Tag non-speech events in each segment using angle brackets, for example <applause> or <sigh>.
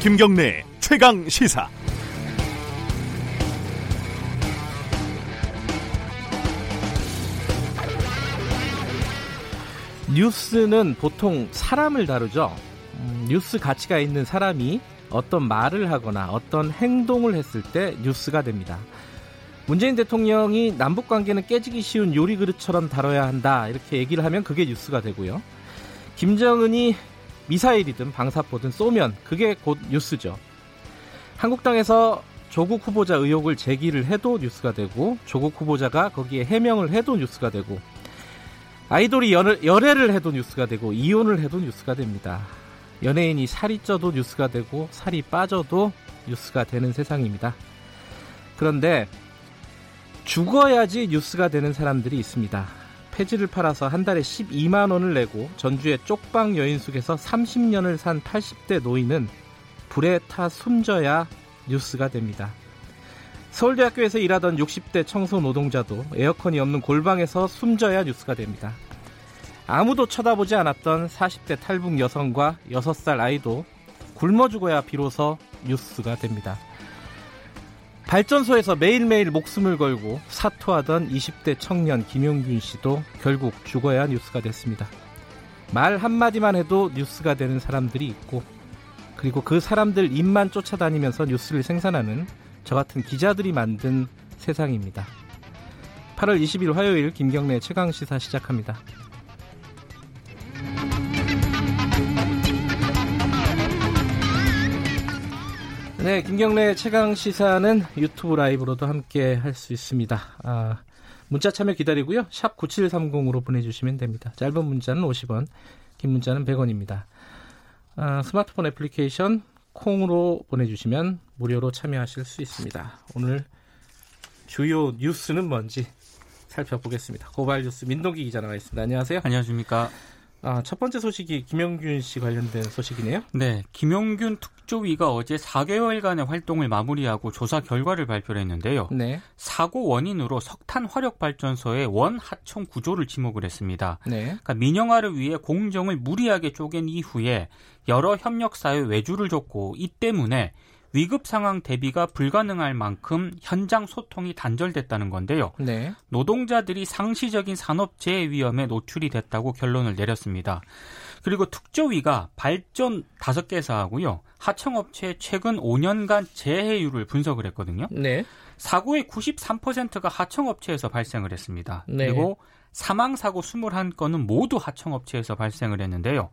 김경래 최강 시사. 뉴스는 보통 사람을 다루죠. 음, 뉴스 가치가 있는 사람이 어떤 말을 하거나 어떤 행동을 했을 때 뉴스가 됩니다. 문재인 대통령이 남북 관계는 깨지기 쉬운 요리 그릇처럼 다뤄야 한다 이렇게 얘기를 하면 그게 뉴스가 되고요. 김정은이 미사일이든 방사포든 쏘면 그게 곧 뉴스죠. 한국당에서 조국 후보자 의혹을 제기를 해도 뉴스가 되고 조국 후보자가 거기에 해명을 해도 뉴스가 되고 아이돌이 연, 열애를 해도 뉴스가 되고 이혼을 해도 뉴스가 됩니다. 연예인이 살이 쪄도 뉴스가 되고 살이 빠져도 뉴스가 되는 세상입니다. 그런데 죽어야지 뉴스가 되는 사람들이 있습니다. 폐지를 팔아서 한 달에 12만 원을 내고 전주의 쪽방 여인숙에서 30년을 산 80대 노인은 불에 타 숨져야 뉴스가 됩니다. 서울대학교에서 일하던 60대 청소 노동자도 에어컨이 없는 골방에서 숨져야 뉴스가 됩니다. 아무도 쳐다보지 않았던 40대 탈북 여성과 6살 아이도 굶어 죽어야 비로소 뉴스가 됩니다. 발전소에서 매일매일 목숨을 걸고 사투하던 20대 청년 김용균 씨도 결국 죽어야 뉴스가 됐습니다. 말 한마디만 해도 뉴스가 되는 사람들이 있고 그리고 그 사람들 입만 쫓아다니면서 뉴스를 생산하는 저 같은 기자들이 만든 세상입니다. 8월 20일 화요일 김경래 최강 시사 시작합니다. 네, 김경래 최강 시사는 유튜브 라이브로도 함께 할 수 있습니다. 아, 문자 참여 기다리고요. 샵 9730으로 보내주시면 됩니다. 짧은 문자는 50원, 긴 문자는 100원입니다. 아, 스마트폰 애플리케이션 콩으로 보내주시면 무료로 참여하실 수 있습니다. 오늘 주요 뉴스는 뭔지 살펴보겠습니다. 고발 뉴스 민동기 기자 나와 있습니다. 안녕하세요. 안녕하십니까. 아, 첫 번째 소식이 김영균 씨 관련된 소식이네요. 네, 김영균 특조위가 어제 4개월간의 활동을 마무리하고 조사 결과를 발표를 했는데요. 네. 사고 원인으로 석탄 화력 발전소의 원 하청 구조를 지목을 했습니다. 네. 그러니까 민영화를 위해 공정을 무리하게 쪼갠 이후에 여러 협력사에 외주를 줬고 이 때문에 위급 상황 대비가 불가능할 만큼 현장 소통이 단절됐다는 건데요. 네. 노동자들이 상시적인 산업재해 위험에 노출이 됐다고 결론을 내렸습니다. 그리고 특조위가 발전 5개사하고요. 하청업체의 최근 5년간 재해율을 분석을 했거든요. 네. 사고의 93%가 하청업체에서 발생을 했습니다. 네. 그리고 사망사고 21건은 모두 하청업체에서 발생을 했는데요.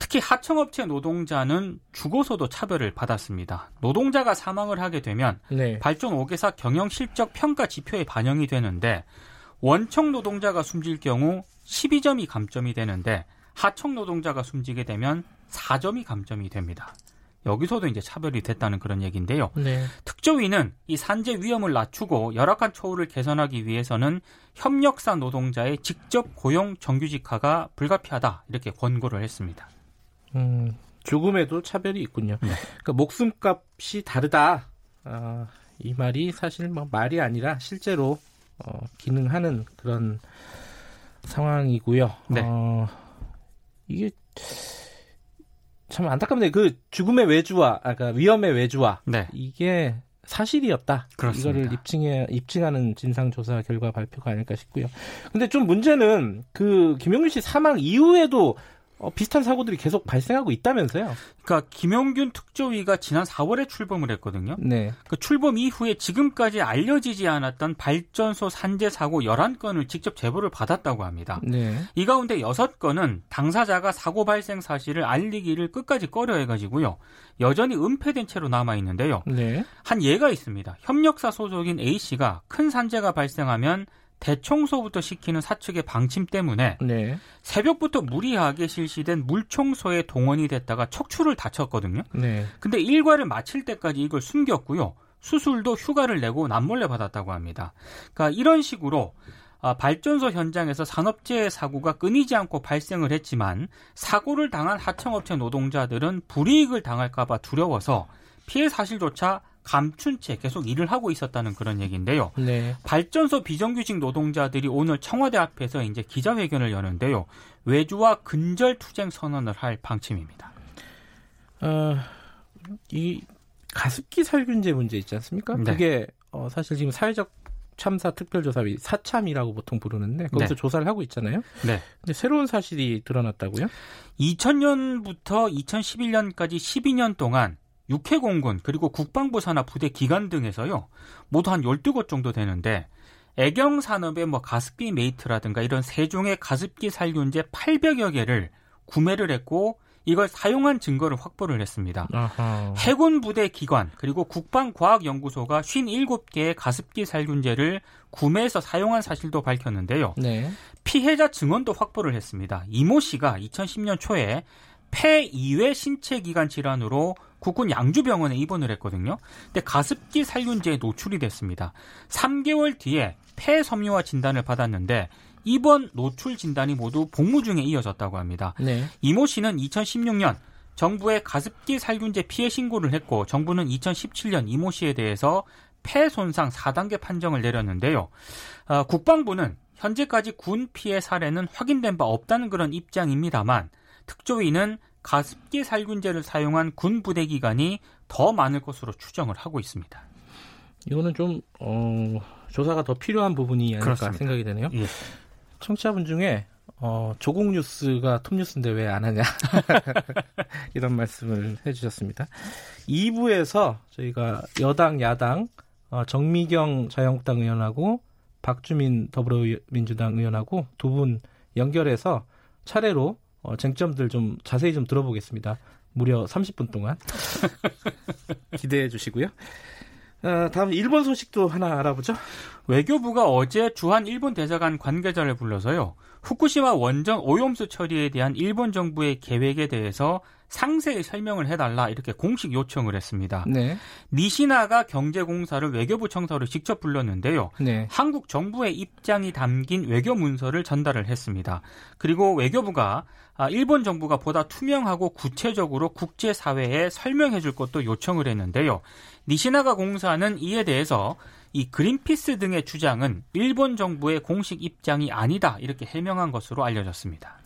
특히 하청업체 노동자는 죽어서도 차별을 받았습니다. 노동자가 사망을 하게 되면 네. 발전 5개사 경영 실적 평가 지표에 반영이 되는데 원청 노동자가 숨질 경우 12점이 감점이 되는데 하청 노동자가 숨지게 되면 4점이 감점이 됩니다. 여기서도 이제 차별이 됐다는 그런 얘기인데요. 네. 특조위는 이 산재 위험을 낮추고 열악한 처우를 개선하기 위해서는 협력사 노동자의 직접 고용 정규직화가 불가피하다 이렇게 권고를 했습니다. 음, 죽음에도 차별이 있군요. 네. 그러니까 목숨값이 다르다. 어, 이 말이 사실 뭐 말이 아니라 실제로 어, 기능하는 그런 상황이고요. 네. 어, 이게 참 안타깝네요. 그 죽음의 외주와 아까 그러니까 위험의 외주와 네. 이게 사실이었다. 그렇습니다. 이거를 입증해 입증하는 진상 조사 결과 발표가 아닐까 싶고요. 근데 좀 문제는 그 김용민 씨 사망 이후에도 어, 비슷한 사고들이 계속 발생하고 있다면서요? 그러니까 김영균 특조위가 지난 4월에 출범을 했거든요. 네. 그 출범 이후에 지금까지 알려지지 않았던 발전소 산재 사고 11건을 직접 제보를 받았다고 합니다. 네. 이 가운데 6건은 당사자가 사고 발생 사실을 알리기를 끝까지 꺼려 해가지고요. 여전히 은폐된 채로 남아 있는데요. 네. 한 예가 있습니다. 협력사 소속인 A 씨가 큰 산재가 발생하면 대청소부터 시키는 사측의 방침 때문에 네. 새벽부터 무리하게 실시된 물청소에 동원이 됐다가 척추를 다쳤거든요. 네. 근데 일과를 마칠 때까지 이걸 숨겼고요. 수술도 휴가를 내고 남몰래 받았다고 합니다. 그러니까 이런 식으로 아, 발전소 현장에서 산업재해 사고가 끊이지 않고 발생을 했지만 사고를 당한 하청업체 노동자들은 불이익을 당할까봐 두려워서 피해 사실조차 감춘 채 계속 일을 하고 있었다는 그런 얘기인데요. 네. 발전소 비정규직 노동자들이 오늘 청와대 앞에서 이제 기자회견을 여는데요. 외주와 근절 투쟁 선언을 할 방침입니다. 어, 이 가습기 살균제 문제 있지 않습니까? 네. 그게 어, 사실 지금 사회적 참사 특별조사위 사참이라고 보통 부르는데 거기서 네. 조사를 하고 있잖아요. 네. 근데 새로운 사실이 드러났다고요? 2000년부터 2011년까지 12년 동안 육해공군 그리고 국방부 산하 부대 기관 등에서요. 모두 한 12곳 정도 되는데 애경 산업의 뭐 가습기 메이트라든가 이런 세 종의 가습기 살균제 800여 개를 구매를 했고 이걸 사용한 증거를 확보를 했습니다. 아하. 해군 부대 기관 그리고 국방과학연구소가 57개의 가습기 살균제를 구매해서 사용한 사실도 밝혔는데요. 네. 피해자 증언도 확보를 했습니다. 이모 씨가 2010년 초에 폐 이외 신체 기관 질환으로 국군 양주병원에 입원을 했거든요. 근데 가습기 살균제에 노출이 됐습니다. 3개월 뒤에 폐 섬유화 진단을 받았는데 이번 노출 진단이 모두 복무 중에 이어졌다고 합니다. 네. 이모 씨는 2016년 정부에 가습기 살균제 피해 신고를 했고 정부는 2017년 이모 씨에 대해서 폐 손상 4단계 판정을 내렸는데요. 어, 국방부는 현재까지 군 피해 사례는 확인된 바 없다는 그런 입장입니다만 특조위는 가습기 살균제를 사용한 군 부대 기간이 더 많을 것으로 추정을 하고 있습니다. 이거는 좀 어, 조사가 더 필요한 부분이 아닐까 그렇습니다. 생각이 되네요. 예. 청취자분 중에 어, 조국 뉴스가 톱 뉴스인데 왜 안 하냐 <laughs> 이런 말씀을 해주셨습니다. 2부에서 저희가 여당 야당 어, 정미경 자유한국당 의원하고 박주민 더불어민주당 의원하고 두 분 연결해서 차례로 어, 쟁점들 좀 자세히 좀 들어보겠습니다. 무려 30분 동안 <laughs> 기대해 주시고요. 어, 다음 일본 소식도 하나 알아보죠. 외교부가 어제 주한 일본 대사관 관계자를 불러서요. 후쿠시마 원전 오염수 처리에 대한 일본 정부의 계획에 대해서 상세히 설명을 해달라 이렇게 공식 요청을 했습니다. 네. 니시나가 경제공사를 외교부 청사로 직접 불렀는데요. 네. 한국 정부의 입장이 담긴 외교 문서를 전달을 했습니다. 그리고 외교부가 아, 일본 정부가 보다 투명하고 구체적으로 국제사회에 설명해 줄 것도 요청을 했는데요. 니시나가 공사는 이에 대해서 이 그린피스 등의 주장은 일본 정부의 공식 입장이 아니다 이렇게 해명한 것으로 알려졌습니다.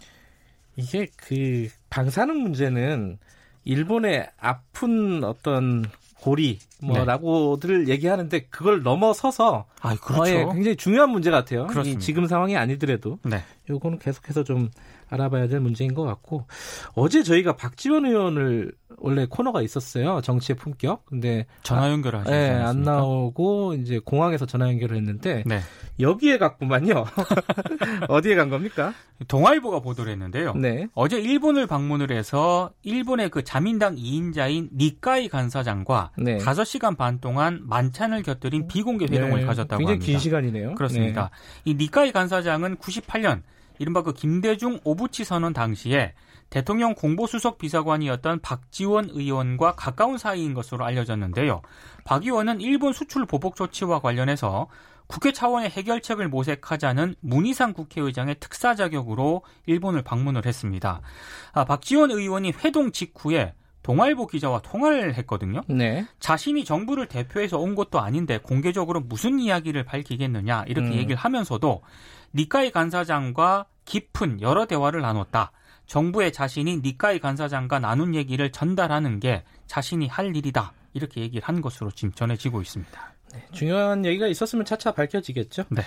이게 그 방사능 문제는 일본의 아픈 어떤 고리 뭐라고들 네. 얘기하는데 그걸 넘어서서 아, 그렇죠. 굉장히 중요한 문제 같아요. 이 지금 상황이 아니더라도 네. 요거는 계속해서 좀 알아봐야 될 문제인 것 같고 어제 저희가 박지원 의원을 원래 코너가 있었어요 정치의 품격 근데 전화 연결을 하셨어요 네, 안 나오고 이제 공항에서 전화 연결을 했는데 네. 여기에 갔구만요 <laughs> 어디에 간 겁니까 동아일보가 보도를 했는데요 네. 어제 일본을 방문을 해서 일본의 그 자민당 2인자인 니카이 간사장과 네. 5시간 반 동안 만찬을 곁들인 비공개 회동을 네. 가졌다고 굉장히 합니다 굉장히 긴 시간이네요 그렇습니다 네. 이 니카이 간사장은 98년 이른바 그 김대중 오부치 선언 당시에 대통령 공보수석 비서관이었던 박지원 의원과 가까운 사이인 것으로 알려졌는데요. 박 의원은 일본 수출 보복 조치와 관련해서 국회 차원의 해결책을 모색하자는 문희상 국회의장의 특사 자격으로 일본을 방문을 했습니다. 아, 박지원 의원이 회동 직후에 동아일보 기자와 통화를 했거든요. 네. 자신이 정부를 대표해서 온 것도 아닌데 공개적으로 무슨 이야기를 밝히겠느냐 이렇게 음. 얘기를 하면서도 니카이 간사장과 깊은 여러 대화를 나눴다. 정부의 자신이 니카이 간사장과 나눈 얘기를 전달하는 게 자신이 할 일이다. 이렇게 얘기를 한 것으로 지금 전해지고 있습니다. 네, 중요한 얘기가 있었으면 차차 밝혀지겠죠. 네.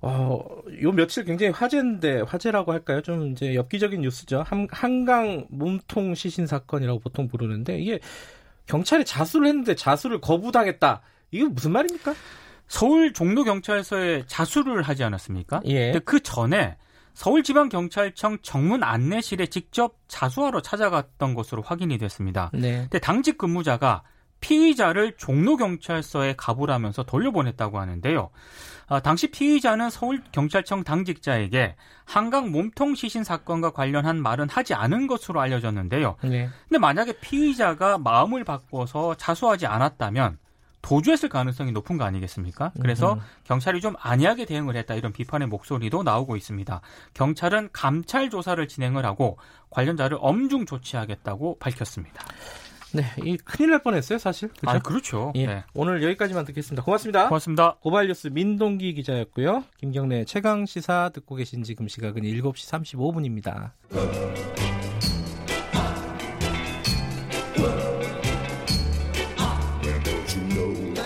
어, 요 며칠 굉장히 화제인데 화제라고 할까요? 좀 이제 엽기적인 뉴스죠. 한, 한강 몸통 시신 사건이라고 보통 부르는데 이게 경찰이 자수를 했는데 자수를 거부당했다. 이게 무슨 말입니까? 서울 종로경찰서에 자수를 하지 않았습니까? 예. 근데 그 전에 서울지방경찰청 정문 안내실에 직접 자수하러 찾아갔던 것으로 확인이 됐습니다. 네. 근데 당직 근무자가 피의자를 종로경찰서에 가보라면서 돌려보냈다고 하는데요. 아, 당시 피의자는 서울경찰청 당직자에게 한강 몸통 시신 사건과 관련한 말은 하지 않은 것으로 알려졌는데요. 네. 근데 만약에 피의자가 마음을 바꿔서 자수하지 않았다면 도주했을 가능성이 높은 거 아니겠습니까? 그래서 음. 경찰이 좀 안이하게 대응을 했다 이런 비판의 목소리도 나오고 있습니다. 경찰은 감찰 조사를 진행을 하고 관련자를 엄중 조치하겠다고 밝혔습니다. 네, 이 큰일 날 뻔했어요, 사실. 그렇죠? 아, 그렇죠. 예, 네. 오늘 여기까지만 듣겠습니다. 고맙습니다. 고맙습니다. 고발뉴스 민동기 기자였고요. 김경래 최강 시사 듣고 계신 지금 시각은 7시 35분입니다.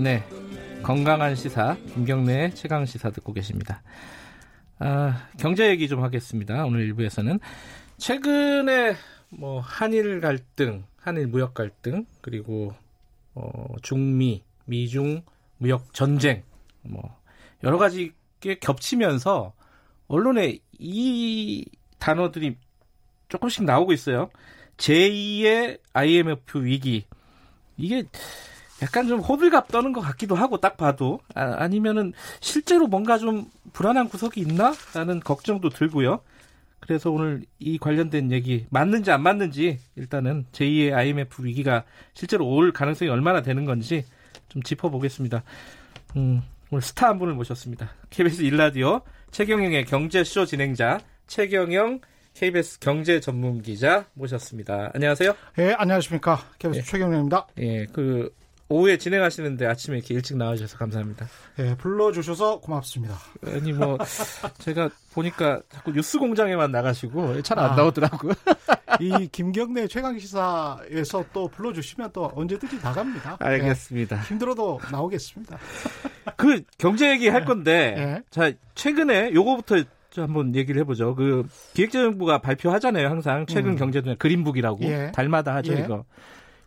네 건강한 시사 김경래의 최강 시사 듣고 계십니다. 아, 경제 얘기 좀 하겠습니다. 오늘 일부에서는 최근에 뭐 한일 갈등, 한일 무역 갈등 그리고 어, 중미, 미중 무역 전쟁 뭐 여러 가지 게 겹치면서 언론에 이 단어들이 조금씩 나오고 있어요. 제2의 IMF 위기. 이게 약간 좀 호들갑 떠는 것 같기도 하고 딱 봐도 아, 니면은 실제로 뭔가 좀 불안한 구석이 있나라는 걱정도 들고요. 그래서 오늘 이 관련된 얘기 맞는지 안 맞는지 일단은 제2의 IMF 위기가 실제로 올 가능성이 얼마나 되는 건지 좀 짚어보겠습니다. 음, 오늘 스타 한 분을 모셨습니다. KBS 일라디오 최경영의 경제쇼 진행자 최경영 KBS 경제 전문 기자 모셨습니다. 안녕하세요. 예, 안녕하십니까. KBS 예. 최경영입니다. 예, 그 오후에 진행하시는데 아침에 이렇게 일찍 나와주셔서 감사합니다. 예, 불러주셔서 고맙습니다. 아니 뭐 제가 보니까 자꾸 뉴스 공장에만 나가시고 잘안 아, 나오더라고요. 이 김경래 최강 시사에서 또 불러주시면 또 언제든지 나갑니다. 알겠습니다. 예, 힘들어도 나오겠습니다. 그 경제 얘기 할 건데 예. 자 최근에 요거부터 한번 얘기를 해보죠. 그 기획재정부가 발표하잖아요. 항상 최근 음. 경제도 그린북이라고 예. 달마다 하죠 예. 이거.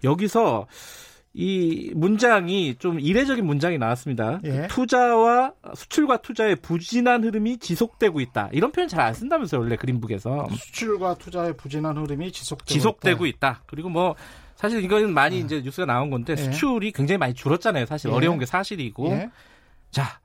여기서 이 문장이 좀 이례적인 문장이 나왔습니다. 예. 투자와 수출과 투자의 부진한 흐름이 지속되고 있다. 이런 표현 잘 안 쓴다면서요, 원래 그린북에서. 수출과 투자의 부진한 흐름이 지속되고, 지속되고 있다. 있다. 그리고 뭐 사실 이거는 많이 예. 이제 뉴스가 나온 건데 예. 수출이 굉장히 많이 줄었잖아요. 사실 예. 어려운 게 사실이고. 예. 자,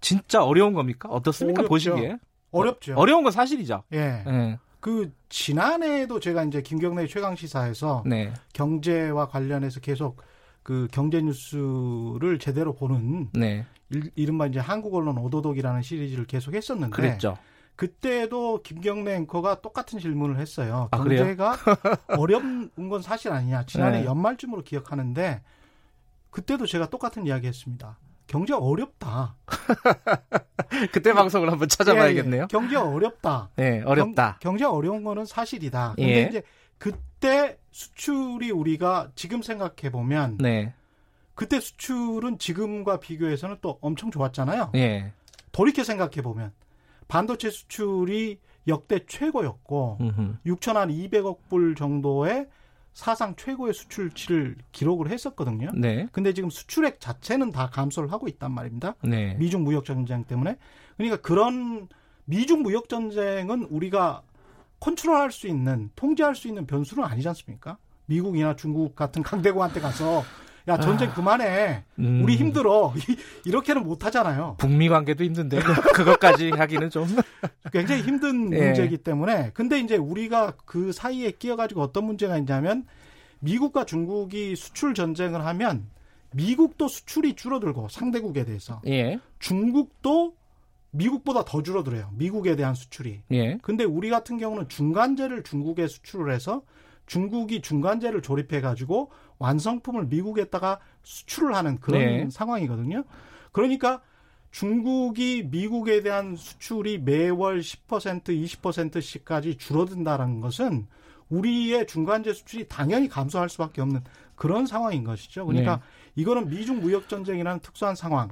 진짜 어려운 겁니까? 어떻습니까? 어렵죠. 보시기에. 어렵죠. 어려운 건 사실이죠. 예. 예. 그 지난해에도 제가 이제 김경래 최강 시사에서 네. 경제와 관련해서 계속 그 경제 뉴스를 제대로 보는 네. 이른바 이제 한국 언론 오도독이라는 시리즈를 계속 했었는데 그랬죠. 그때도 김경래 앵커가 똑같은 질문을 했어요. 아, 경제가 <laughs> 어려운 건 사실 아니냐. 지난해 네. 연말쯤으로 기억하는데 그때도 제가 똑같은 이야기 했습니다. 경제 어렵다. <laughs> 그때 방송을 한번 찾아봐야겠네요. 예, 예. 경제 어렵다. 네, 어렵다. 경, 제 어려운 거는 사실이다. 근데 예. 이제 그때 수출이 우리가 지금 생각해 보면 네. 그때 수출은 지금과 비교해서는 또 엄청 좋았잖아요. 예. 돌이켜 생각해 보면 반도체 수출이 역대 최고였고 6천 한 200억 불 정도의 사상 최고의 수출치를 기록을 했었거든요. 네. 근데 지금 수출액 자체는 다 감소를 하고 있단 말입니다. 네. 미중 무역 전쟁 때문에. 그러니까 그런 미중 무역 전쟁은 우리가 컨트롤할 수 있는 통제할 수 있는 변수는 아니지 않습니까? 미국이나 중국 같은 강대국한테 가서 야 전쟁 아, 그만해 음. 우리 힘들어 <laughs> 이렇게는 못 하잖아요. 북미 관계도 힘든데 그것까지 하기는 좀 <laughs> 굉장히 힘든 예. 문제이기 때문에 근데 이제 우리가 그 사이에 끼어가지고 어떤 문제가 있냐면 미국과 중국이 수출 전쟁을 하면 미국도 수출이 줄어들고 상대국에 대해서 예. 중국도 미국보다 더 줄어들어요. 미국에 대한 수출이. 예. 근데 우리 같은 경우는 중간재를 중국에 수출을 해서 중국이 중간재를 조립해 가지고 완성품을 미국에다가 수출을 하는 그런 네. 상황이거든요. 그러니까 중국이 미국에 대한 수출이 매월 10% 20%씩까지 줄어든다는 것은 우리의 중간재 수출이 당연히 감소할 수밖에 없는 그런 상황인 것이죠. 그러니까 네. 이거는 미중 무역 전쟁이라는 특수한 상황.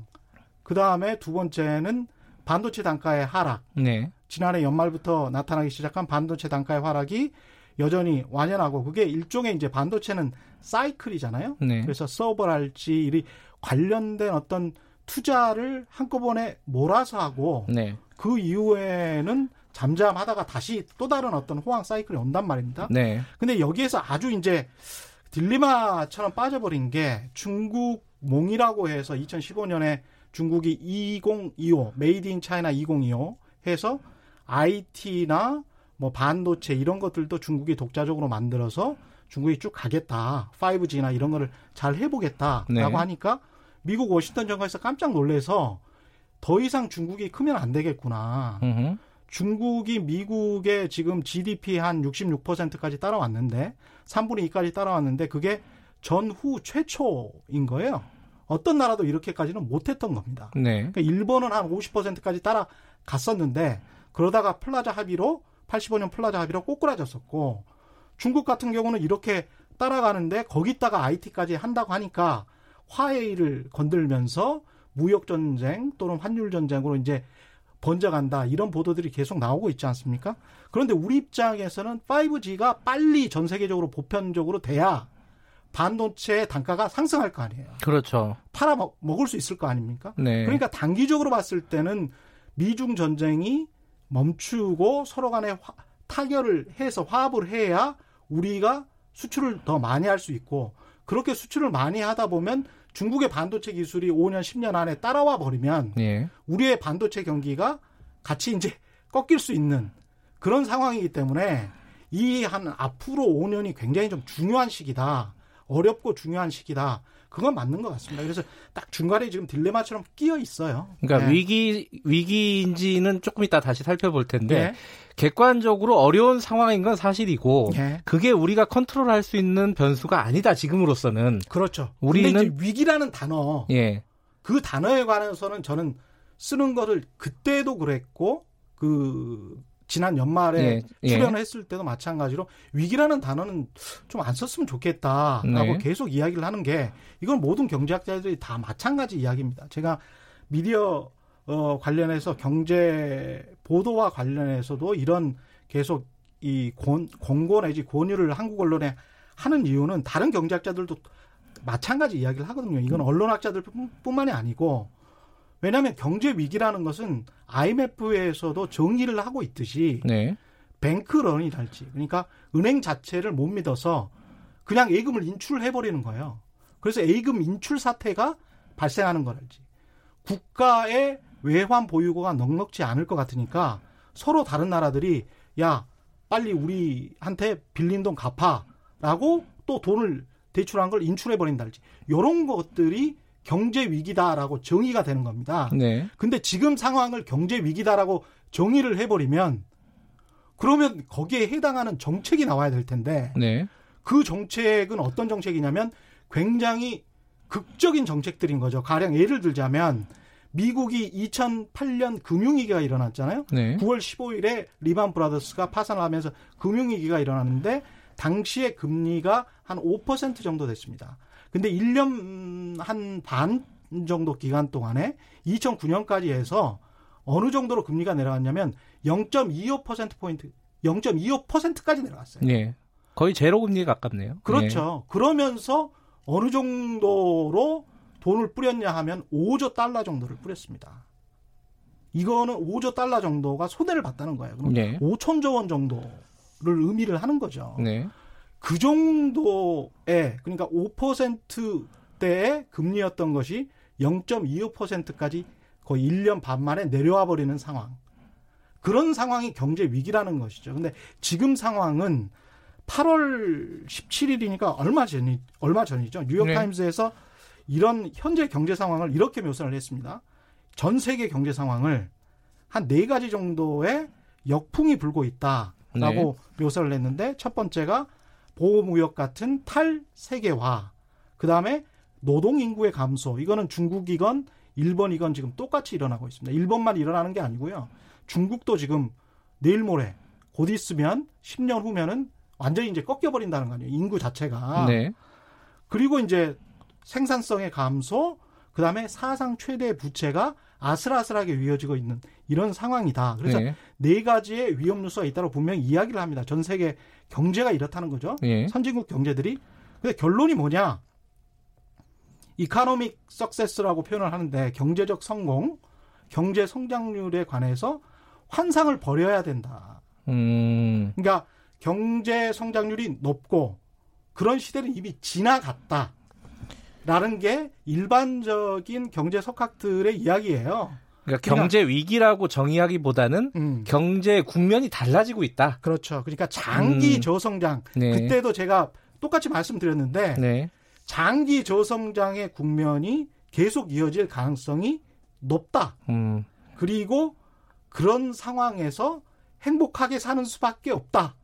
그 다음에 두 번째는 반도체 단가의 하락. 네. 지난해 연말부터 나타나기 시작한 반도체 단가의 하락이 여전히 완연하고 그게 일종의 이제 반도체는 사이클이잖아요. 네. 그래서 서버랄지 이 관련된 어떤 투자를 한꺼번에 몰아서 하고 네. 그 이후에는 잠잠하다가 다시 또 다른 어떤 호황 사이클이 온단 말입니다. 네. 근데 여기에서 아주 이제 딜레마처럼 빠져버린 게 중국몽이라고 해서 2015년에 중국이 2025 made in China 2025 해서 IT나 뭐 반도체 이런 것들도 중국이 독자적으로 만들어서 중국이 쭉 가겠다. 5G나 이런 거를 잘 해보겠다라고 네. 하니까 미국 워싱턴 정가에서 깜짝 놀래서 더 이상 중국이 크면 안 되겠구나. 으흠. 중국이 미국의 지금 GDP 한 66%까지 따라왔는데 3분의 2까지 따라왔는데 그게 전후 최초인 거예요. 어떤 나라도 이렇게까지는 못했던 겁니다. 네. 그러니까 일본은 한 50%까지 따라갔었는데 그러다가 플라자 합의로 85년 플라자 합의로 꼬꾸라졌었고 중국 같은 경우는 이렇게 따라가는데 거기다가 IT까지 한다고 하니까 화웨이를 건들면서 무역 전쟁 또는 환율 전쟁으로 이제 번져간다 이런 보도들이 계속 나오고 있지 않습니까? 그런데 우리 입장에서는 5G가 빨리 전 세계적으로 보편적으로 돼야 반도체 단가가 상승할 거 아니에요. 그렇죠. 팔아 먹, 을 수 있을 거 아닙니까? 네. 그러니까 단기적으로 봤을 때는 미중 전쟁이 멈추고 서로 간에 화, 타결을 해서 화합을 해야 우리가 수출을 더 많이 할 수 있고 그렇게 수출을 많이 하다 보면 중국의 반도체 기술이 5년, 10년 안에 따라와 버리면 예. 우리의 반도체 경기가 같이 이제 꺾일 수 있는 그런 상황이기 때문에 이 한 앞으로 5년이 굉장히 좀 중요한 시기다. 어렵고 중요한 시기다. 그건 맞는 것 같습니다. 그래서 딱 중간에 지금 딜레마처럼 끼어 있어요. 그러니까 네. 위기 위기인지는 조금 이따 다시 살펴볼 텐데 네. 객관적으로 어려운 상황인 건 사실이고 네. 그게 우리가 컨트롤할 수 있는 변수가 아니다 지금으로서는 그렇죠. 우리는 위기라는 단어 예. 그 단어에 관해서는 저는 쓰는 것을 그때도 그랬고 그 지난 연말에 예, 예. 출연했을 때도 마찬가지로 위기라는 단어는 좀 안 썼으면 좋겠다라고 네. 계속 이야기를 하는 게 이건 모든 경제학자들이 다 마찬가지 이야기입니다. 제가 미디어 어, 관련해서 경제 보도와 관련해서도 이런 계속 이 권, 권고 내지 권유를 한국 언론에 하는 이유는 다른 경제학자들도 마찬가지 이야기를 하거든요. 이건 언론학자들 뿐만이 아니고 왜냐하면 경제 위기라는 것은 IMF에서도 정의를 하고 있듯이 네. 뱅크런이랄지 그러니까 은행 자체를 못 믿어서 그냥 예금을 인출해 버리는 거예요. 그래서 예금 인출 사태가 발생하는 거랄지 국가의 외환 보유고가 넉넉지 않을 것 같으니까 서로 다른 나라들이 야 빨리 우리한테 빌린 돈 갚아라고 또 돈을 대출한 걸 인출해 버린다랄지 이런 것들이 경제 위기다라고 정의가 되는 겁니다. 네. 근데 지금 상황을 경제 위기다라고 정의를 해버리면 그러면 거기에 해당하는 정책이 나와야 될 텐데 네. 그 정책은 어떤 정책이냐면 굉장히 극적인 정책들인 거죠. 가령 예를 들자면 미국이 2008년 금융위기가 일어났잖아요. 네. 9월 15일에 리만 브라더스가 파산을 하면서 금융위기가 일어났는데 당시에 금리가 한 5% 정도 됐습니다. 근데 1년 한 반 정도 기간 동안에 2009년까지 해서 어느 정도로 금리가 내려갔냐면 0.25%포인트, 0.25%까지 내려갔어요. 네. 거의 제로 금리에 가깝네요. 그렇죠. 네. 그러면서 어느 정도로 돈을 뿌렸냐 하면 5조 달러 정도를 뿌렸습니다. 이거는 5조 달러 정도가 손해를 봤다는 거예요. 그럼 네. 5천조 원 정도를 의미를 하는 거죠. 네. 그 정도의 그러니까 5%대의 금리였던 것이 0.25%까지 거의 1년 반 만에 내려와 버리는 상황. 그런 상황이 경제 위기라는 것이죠. 근데 지금 상황은 8월 17일이니까 얼마 전이 얼마 전이죠. 뉴욕 네. 타임스에서 이런 현재 경제 상황을 이렇게 묘사를 했습니다. 전 세계 경제 상황을 한 네 가지 정도의 역풍이 불고 있다라고 네. 묘사를 했는데 첫 번째가 보호무역 같은 탈세계화, 그 다음에 노동 인구의 감소, 이거는 중국이건 일본이건 지금 똑같이 일어나고 있습니다. 일본만 일어나는 게 아니고요. 중국도 지금 내일 모레 곧 있으면 10년 후면은 완전히 이제 꺾여버린다는 거 아니에요. 인구 자체가. 네. 그리고 이제 생산성의 감소, 그 다음에 사상 최대 부채가 아슬아슬하게 이어지고 있는 이런 상황이다. 그래서 네. 네 가지의 위험 요소가 있다고 분명히 이야기를 합니다. 전 세계 경제가 이렇다는 거죠. 네. 선진국 경제들이. 근데 결론이 뭐냐? 이카노믹 석세스라고 표현을 하는데 경제적 성공, 경제 성장률에 관해서 환상을 버려야 된다. 음. 그러니까 경제 성장률이 높고 그런 시대는 이미 지나갔다. 라는 게 일반적인 경제 석학들의 이야기예요. 그러니까 경제 위기라고 정의하기보다는 음. 경제 국면이 달라지고 있다. 그렇죠. 그러니까 장기 음. 저성장. 네. 그때도 제가 똑같이 말씀드렸는데 네. 장기 저성장의 국면이 계속 이어질 가능성이 높다. 음. 그리고 그런 상황에서 행복하게 사는 수밖에 없다.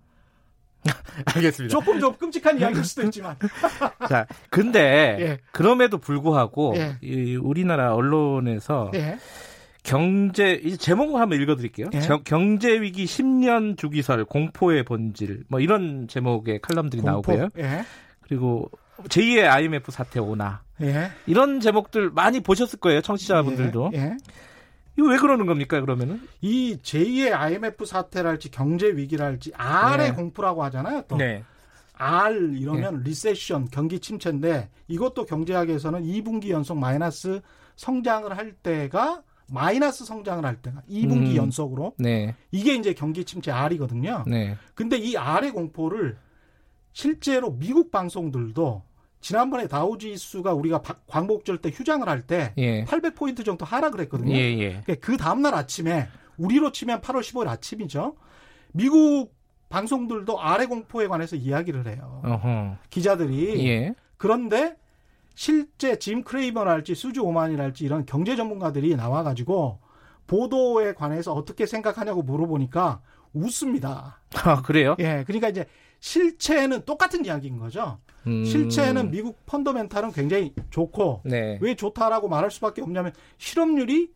<laughs> 알겠습니다. 조금 좀 끔찍한 이야기일 수도 있지만. <laughs> 자, 근데 예. 그럼에도 불구하고 예. 이 우리나라 언론에서 예. 경제 이제 제목을 한번 읽어드릴게요. 예. 경제 위기 10년 주기설 공포의 본질 뭐 이런 제목의 칼럼들이 공포. 나오고요. 예. 그리고 제2의 IMF 사태 오나 예. 이런 제목들 많이 보셨을 거예요, 청취자분들도. 이거 왜 그러는 겁니까, 그러면은? 이 제2의 IMF 사태랄지 경제 위기랄지 R의 네. 공포라고 하잖아요, 또. 네. R 이러면 네. 리세션, 경기 침체인데 이것도 경제학에서는 2분기 연속 마이너스 성장을 할 때가 마이너스 성장을 할 때가 2분기 음. 연속으로 네. 이게 이제 경기 침체 R이거든요. 네. 근데 이 R의 공포를 실제로 미국 방송들도 지난번에 다우지수가 우리가 광복절 때 휴장을 할때 예. 800포인트 정도 하락을 했거든요. 예, 예. 그러니까 그 다음날 아침에 우리로 치면 8월 15일 아침이죠. 미국 방송들도 아래 공포에 관해서 이야기를 해요. 어허. 기자들이. 예. 그런데 실제 짐 크레이버랄지 수주 오만이랄지 이런 경제 전문가들이 나와가지고 보도에 관해서 어떻게 생각하냐고 물어보니까 웃습니다. 아, 그래요? 예. 그러니까 이제 실체는 똑같은 이야기인 거죠. 음. 실체는 미국 펀더멘탈은 굉장히 좋고 네. 왜 좋다라고 말할 수밖에 없냐면 실업률이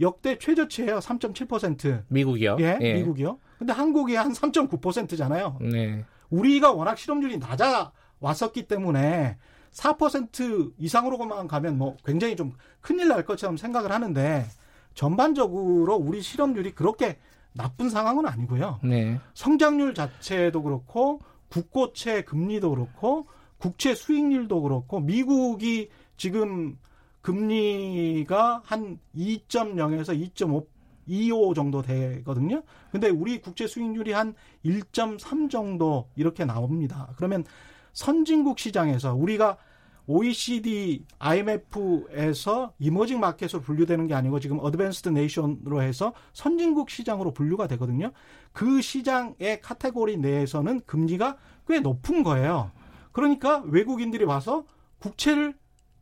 역대 최저치예요. 3.7%. 미국이요? 예, 예. 미국이요. 근데 한국이 한 3.9%잖아요. 네. 우리가 워낙 실업률이 낮아 왔었기 때문에 4% 이상으로만 가면 뭐 굉장히 좀 큰일 날 것처럼 생각을 하는데 전반적으로 우리 실업률이 그렇게 나쁜 상황은 아니고요. 네. 성장률 자체도 그렇고 국고채 금리도 그렇고 국채 수익률도 그렇고 미국이 지금 금리가 한 2.0에서 2.5 25 정도 되거든요. 근데 우리 국채 수익률이 한 1.3 정도 이렇게 나옵니다. 그러면 선진국 시장에서 우리가 OECD, IMF에서 emerging market으로 분류되는 게 아니고 지금 advanced nation으로 해서 선진국 시장으로 분류가 되거든요. 그 시장의 카테고리 내에서는 금리가 꽤 높은 거예요. 그러니까 외국인들이 와서 국채를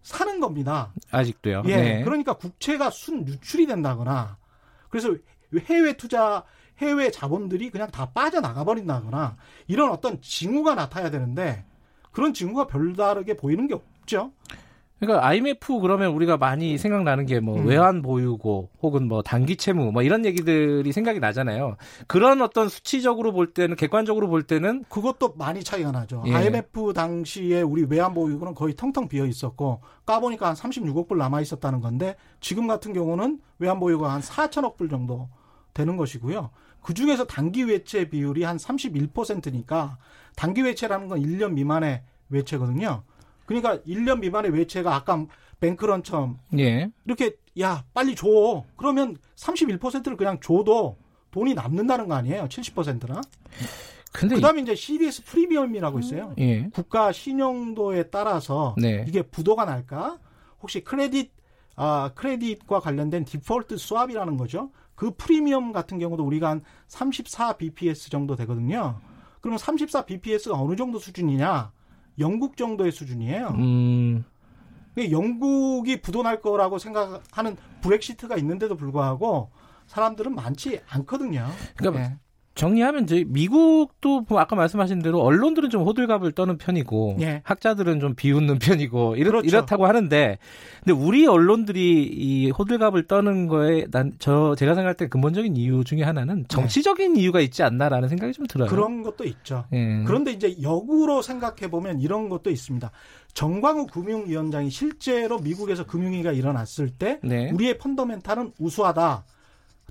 사는 겁니다. 아직도요. 예. 네. 그러니까 국채가 순 유출이 된다거나 그래서 해외 투자 해외 자본들이 그냥 다 빠져나가 버린다거나 이런 어떤 징후가 나타나야 되는데 그런 징후가 별다르게 보이는 게 없죠. 그러니까 IMF 그러면 우리가 많이 생각나는 게뭐 음. 외환 보유고 혹은 뭐 단기 채무 뭐 이런 얘기들이 생각이 나잖아요. 그런 어떤 수치적으로 볼 때는 객관적으로 볼 때는 그것도 많이 차이가 나죠. 예. IMF 당시에 우리 외환 보유고는 거의 텅텅 비어 있었고 까보니까 한 36억 불 남아 있었다는 건데 지금 같은 경우는 외환 보유가 한 4천억 불 정도 되는 것이고요. 그 중에서 단기 외채 비율이 한 31%니까 단기 외채라는 건 1년 미만의 외채거든요. 그러니까 1년 미만의 외채가 아까 뱅크런처럼 예. 이렇게 야 빨리 줘 그러면 31%를 그냥 줘도 돈이 남는다는 거 아니에요 70%나 근데 그다음에 이제 CDS 프리미엄이라고 있어요 예. 국가 신용도에 따라서 네. 이게 부도가 날까 혹시 크레딧 아 크레딧과 관련된 디폴트 수압이라는 거죠 그 프리미엄 같은 경우도 우리가 한 34 bps 정도 되거든요 그러면 34 bps가 어느 정도 수준이냐 영국 정도의 수준이에요. 음. 영국이 부도날 거라고 생각하는 브렉시트가 있는데도 불구하고 사람들은 많지 않거든요. 그러니까 네. 정리하면 이제 미국도 뭐 아까 말씀하신 대로 언론들은 좀 호들갑을 떠는 편이고 예. 학자들은 좀 비웃는 편이고 이렇, 그렇죠. 이렇다고 하는데 근데 우리 언론들이 이 호들갑을 떠는 거에 난 저 제가 생각할 때 근본적인 이유 중에 하나는 네. 정치적인 예. 이유가 있지 않나라는 생각이 좀 들어요. 그런 것도 있죠. 예. 그런데 이제 역으로 생각해 보면 이런 것도 있습니다. 정광우 금융위원장이 실제로 미국에서 금융위기가 일어났을 때 네. 우리의 펀더멘탈은 우수하다.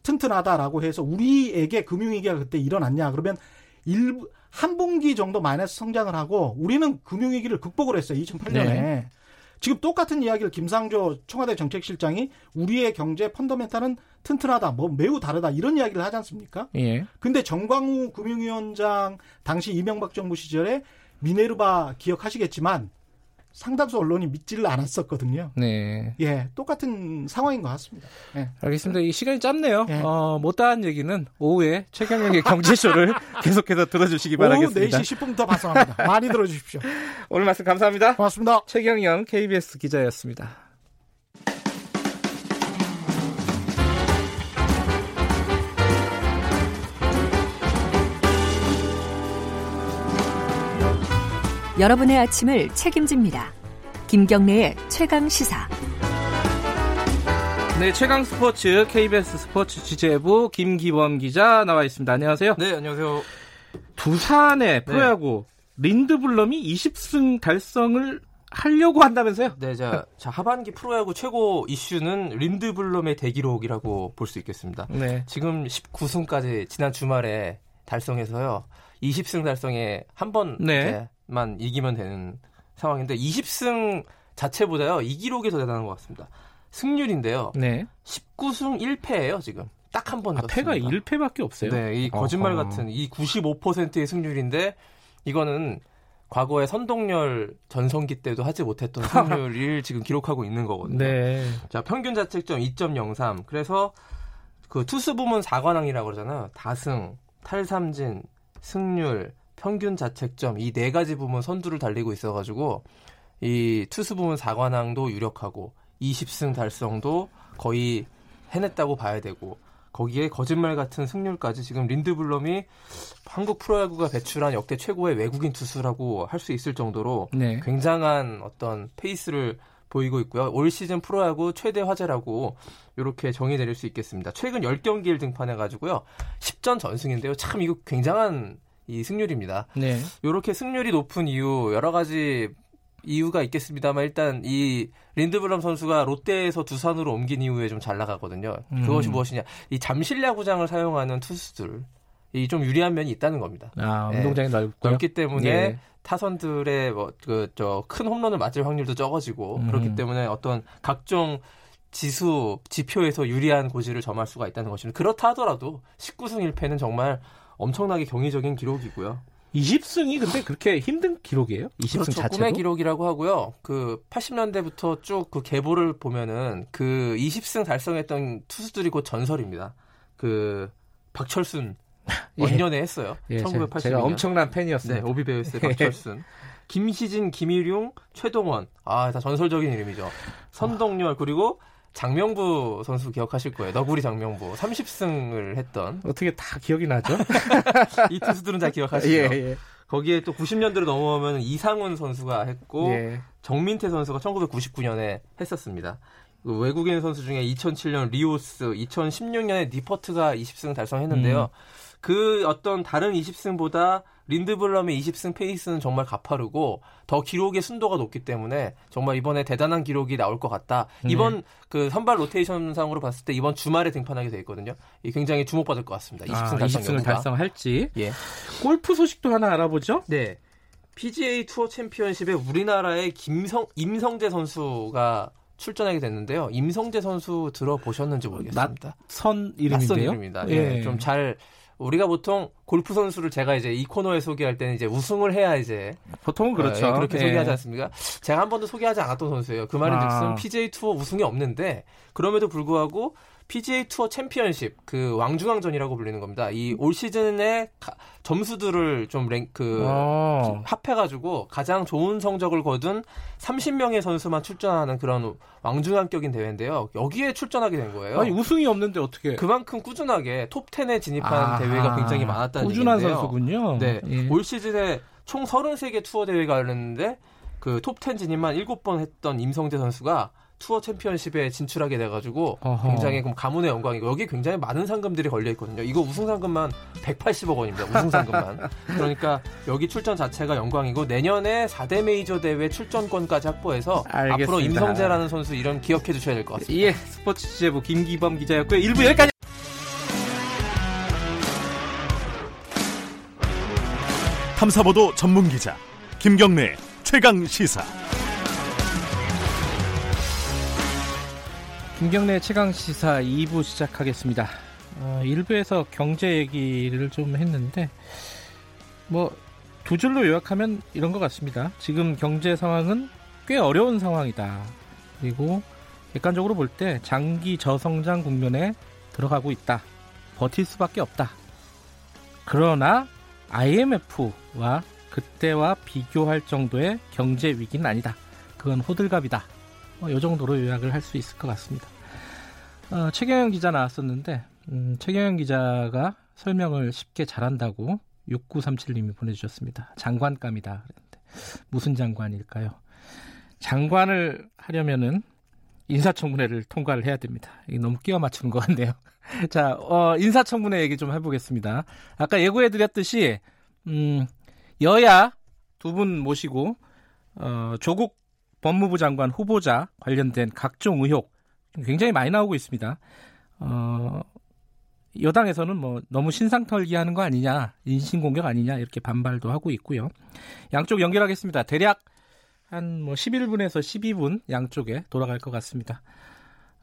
튼튼하다라고 해서 우리에게 금융위기가 그때 일어났냐 그러면 일부 한 분기 정도 마이너스 성장을 하고 우리는 금융위기를 극복을 했어요 2008년에 네. 지금 똑같은 이야기를 김상조 청와대 정책실장이 우리의 경제 펀더멘탈은 튼튼하다 뭐 매우 다르다 이런 이야기를 하지 않습니까? 예. 근데 정광우 금융위원장 당시 이명박 정부 시절에 미네르바 기억하시겠지만 상당수 언론이 믿지를 않았었거든요. 네. 예, 똑같은 상황인 것 같습니다. 예. 알겠습니다. 이 시간이 짧네요. 예. 어, 못다한 얘기는 오후에 최경영의 <laughs> 경제쇼를 <laughs> 계속해서 들어주시기 바라겠습니다. 오후 4시 10분부터 방송합니다. 많이 들어주십시오. <laughs> 오늘 말씀 감사합니다. 고맙습니다. 최경영 KBS 기자였습니다. 여러분의 아침을 책임집니다. 김경래의 최강 시사. 네, 최강 스포츠 KBS 스포츠 취재부 김기범 기자 나와 있습니다. 안녕하세요. 네, 안녕하세요. 두산의 네. 프로야구 네. 린드블럼이 20승 달성을 하려고 한다면서요? 네, 자, 자 하반기 프로야구 최고 이슈는 린드블럼의 대기록이라고 볼 수 있겠습니다. 네. 지금 19승까지 지난 주말에 달성해서요. 20승 달성에 한번 만 네. 이기면 되는 상황인데 20승 자체보다요. 이 기록이 더 대단한 것 같습니다. 승률인데요. 네. 19승 1패예요, 지금. 딱 한번 아, 패가 1패밖에 없어요. 네, 이 거짓말 어허. 같은 이 95%의 승률인데 이거는 과거에 선동열 전성기 때도 하지 못했던 승률을 <laughs> 지금 기록하고 있는 거거든요. 네. 자, 평균 자책점 2.03. 그래서 그 투수 부문 4관왕이라고 그러잖아요. 다승, 탈삼진, 승률, 평균 자책점 이 네 가지 부문 선두를 달리고 있어 가지고 이 투수 부문 4관왕도 유력하고 20승 달성도 거의 해냈다고 봐야 되고 거기에 거짓말 같은 승률까지 지금 린드블럼이 한국 프로야구가 배출한 역대 최고의 외국인 투수라고 할 수 있을 정도로 네. 굉장한 어떤 페이스를 보이고 있고요. 올 시즌 프로야구 최대 화제라고 이렇게 정의 내릴 수 있겠습니다. 최근 10경기를 등판해 가지고요. 10전 전승인데요. 참 이거 굉장한 이 승률입니다. 네. 이렇게 승률이 높은 이유 여러 가지 이유가 있겠습니다,만 일단 이 린드블럼 선수가 롯데에서 두산으로 옮긴 이후에 좀 잘 나가거든요. 음. 그것이 무엇이냐? 이 잠실 야구장을 사용하는 투수들 이 좀 유리한 면이 있다는 겁니다. 아, 운동장이 네. 넓고 넓기 때문에 예. 타선들의 뭐 그 저 큰 홈런을 맞을 확률도 적어지고 음. 그렇기 때문에 어떤 각종 지수 지표에서 유리한 고지를 점할 수가 있다는 것입니다. 그렇다 하더라도 19승 1패는 정말 엄청나게 경이적인 기록이고요. 20승이 근데 그렇게 힘든 기록이에요? 20승 그렇죠. 자체도? 꿈의 기록이라고 하고요. 그 80년대부터 쭉 그 계보를 보면은 그 20승 달성했던 투수들이 곧 전설입니다. 그 박철순 <laughs> 예. 원년에 했어요. 예, 1980년. 제가 엄청난 팬이었어요. 네, 오비베우스의 <laughs> 박철순. 김시진, 김일용, 최동원. 아, 다 전설적인 이름이죠. 선동열 그리고 장명부 선수 기억하실 거예요. 너구리 장명부 30승을 했던 어떻게 다 기억이 나죠? <laughs> 이 투수들은 다 기억하시죠? 예, 예. 거기에 또 90년대로 넘어오면 이상훈 선수가 했고 예. 정민태 선수가 1999년에 했었습니다. 그 외국인 선수 중에 2007년 리오스, 2016년에 니퍼트가 20승 달성했는데요. 음. 그 어떤 다른 20승보다 린드블럼의 20승 페이스는 정말 가파르고 더 기록의 순도가 높기 때문에 정말 이번에 대단한 기록이 나올 것 같다. 네. 이번 그 선발 로테이션상으로 봤을 때 이번 주말에 등판하게 돼 있거든요. 굉장히 주목받을 것 같습니다. 20승 아, 달성 20승을 달성할지. 예. 골프 소식도 하나 알아보죠. 네. PGA 투어 챔피언십에 우리나라의 김성 임성재 선수가 출전하게 됐는데요. 임성재 선수 들어보셨는지 모르겠습니다. 낯선 이름인데요. 낯선 이름입니다. 예. 예. 좀잘 우리가 보통 골프 선수를 제가 이제 이 코너에 소개할 때는 이제 우승을 해야 이제 보통은 그렇죠. 어, 그렇게 예. 소개하지 않습니까? 제가 한 번도 소개하지 않았던 선수예요. 그 말은 즉슨 아. PJ 투어 우승이 없는데 그럼에도 불구하고 PGA 투어 챔피언십 그 왕중왕전이라고 불리는 겁니다. 이 올 시즌에 점수들을 좀 랭크 어. 합해가지고 가장 좋은 성적을 거둔 30명의 선수만 출전하는 그런 왕중왕격인 대회인데요. 여기에 출전하게 된 거예요. 아니 우승이 없는데 어떻게? 그만큼 꾸준하게 톱 10에 진입한 아 대회가 굉장히 많았다는 꾸준한 얘기인데요. 선수군요. 네, 예. 올 시즌에 총 33개 투어 대회가 열렸는데 그 톱 10 진입만 7번 했던 임성재 선수가 투어 챔피언십에 진출하게 돼가지고 어허. 굉장히 가문의 영광이고 여기 굉장히 많은 상금들이 걸려 있거든요. 이거 우승 상금만 180억 원입니다. 우승 상금만. <laughs> 그러니까 여기 출전 자체가 영광이고 내년에 4대 메이저 대회 출전권까지 확보해서 알겠습니다. 앞으로 임성재라는 선수 이름 기억해 주셔야 될 것 같습니다. 예, 스포츠 취재부 김기범 기자였고요. 1부 여기까지. 탐사보도 전문 기자 김경래 최강 시사. 김경래 최강 시사 2부 시작하겠습니다. 어, 1부에서 경제 얘기를 좀 했는데 뭐 두 줄로 요약하면 이런 것 같습니다. 지금 경제 상황은 꽤 어려운 상황이다. 그리고 객관적으로 볼 때 장기 저성장 국면에 들어가고 있다. 버틸 수밖에 없다. 그러나 IMF와 그때와 비교할 정도의 경제 위기는 아니다. 그건 호들갑이다. 뭐, 이 정도로 요약을 할 수 있을 것 같습니다. 어, 최경영 기자 나왔었는데 음, 최경영 기자가 설명을 쉽게 잘한다고 6937님이 보내주셨습니다. 장관감이다. 그랬는데 무슨 장관일까요? 장관을 하려면은 인사청문회를 통과를 해야 됩니다. 이게 너무 끼워 맞추는 것 같네요. <laughs> 자, 어, 인사청문회 얘기 좀 해보겠습니다. 아까 예고해드렸듯이, 음, 여야 두 분 모시고, 어, 조국 법무부 장관 후보자 관련된 각종 의혹 굉장히 많이 나오고 있습니다. 어, 여당에서는 뭐 너무 신상털기 하는 거 아니냐, 인신공격 아니냐 이렇게 반발도 하고 있고요. 양쪽 연결하겠습니다. 대략 한 뭐 11분에서 12분 양쪽에 돌아갈 것 같습니다.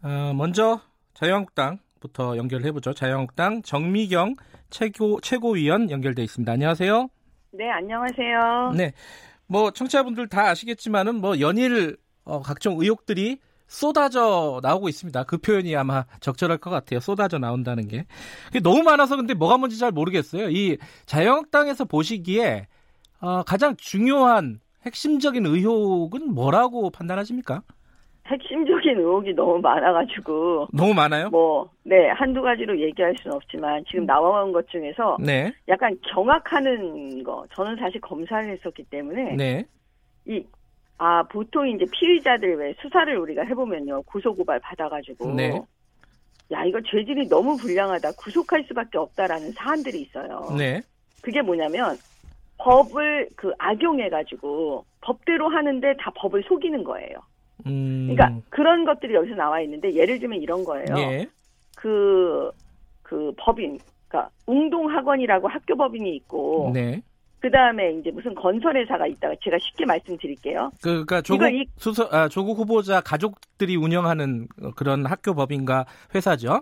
어, 먼저 자유한국당부터 연결해 보죠. 자유한국당 정미경 최고 최고위원 연결돼 있습니다. 안녕하세요. 네, 안녕하세요. 네, 뭐 청취자분들 다 아시겠지만은 뭐 연일 어, 각종 의혹들이 쏟아져 나오고 있습니다. 그 표현이 아마 적절할 것 같아요. 쏟아져 나온다는 게. 너무 많아서 근데 뭐가 뭔지 잘 모르겠어요. 이 자유한국당에서 보시기에 어, 가장 중요한 핵심적인 의혹은 뭐라고 판단하십니까? 핵심적인 의혹이 너무 많아가지고 너무 많아요? 뭐네 한두 가지로 얘기할 수는 없지만 지금 나온 것 중에서 네. 약간 경악하는 거 저는 사실 검사를 했었기 때문에 네. 이 아, 보통 이제 피의자들 왜 수사를 우리가 해보면요. 고소고발 받아가지고. 네. 야, 이거 죄질이 너무 불량하다. 구속할 수밖에 없다라는 사안들이 있어요. 네. 그게 뭐냐면, 법을 그 악용해가지고, 법대로 하는데 다 법을 속이는 거예요. 음... 그러니까 그런 것들이 여기서 나와 있는데, 예를 들면 이런 거예요. 예. 그, 그 법인, 그러니까 웅동학원이라고 학교 법인이 있고, 네. 그 다음에 이제 무슨 건설회사가 있다가 제가 쉽게 말씀드릴게요. 그, 그러니까 조국 이, 수서, 아, 조국 후보자 가족들이 운영하는 그런 학교 법인과 회사죠.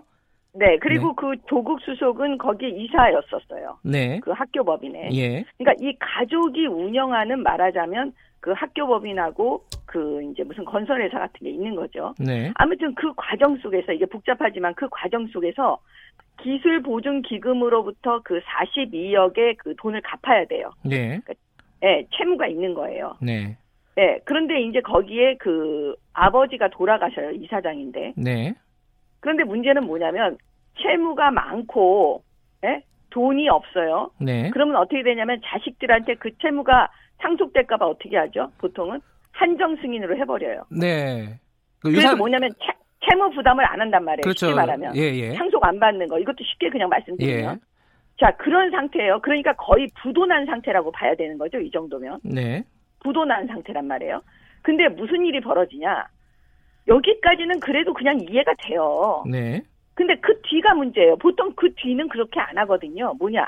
네, 그리고 네. 그 조국 수석은 거기에 이사였었어요. 네. 그 학교 법인에. 예. 그러니까 이 가족이 운영하는 말하자면 그 학교 법인하고 그 이제 무슨 건설회사 같은 게 있는 거죠. 네. 아무튼 그 과정 속에서 이게 복잡하지만 그 과정 속에서 기술 보증 기금으로부터 그 42억의 그 돈을 갚아야 돼요. 네. 그러니까, 네, 채무가 있는 거예요. 네. 네, 그런데 이제 거기에 그 아버지가 돌아가셔요. 이사장인데. 네. 그런데 문제는 뭐냐면 채무가 많고 예? 돈이 없어요. 네. 그러면 어떻게 되냐면 자식들한테 그 채무가 상속될까봐 어떻게 하죠? 보통은 한정 승인으로 해버려요. 네. 그 유산... 그래서 뭐냐면 채, 채무 부담을 안 한단 말이에요. 그렇죠. 쉽게 말하면 예, 예. 상속 안 받는 거 이것도 쉽게 그냥 말씀드리면. 예. 자 그런 상태예요. 그러니까 거의 부도난 상태라고 봐야 되는 거죠. 이 정도면. 네. 부도난 상태란 말이에요. 근데 무슨 일이 벌어지냐? 여기까지는 그래도 그냥 이해가 돼요. 네. 근데 그 뒤가 문제예요. 보통 그 뒤는 그렇게 안 하거든요. 뭐냐?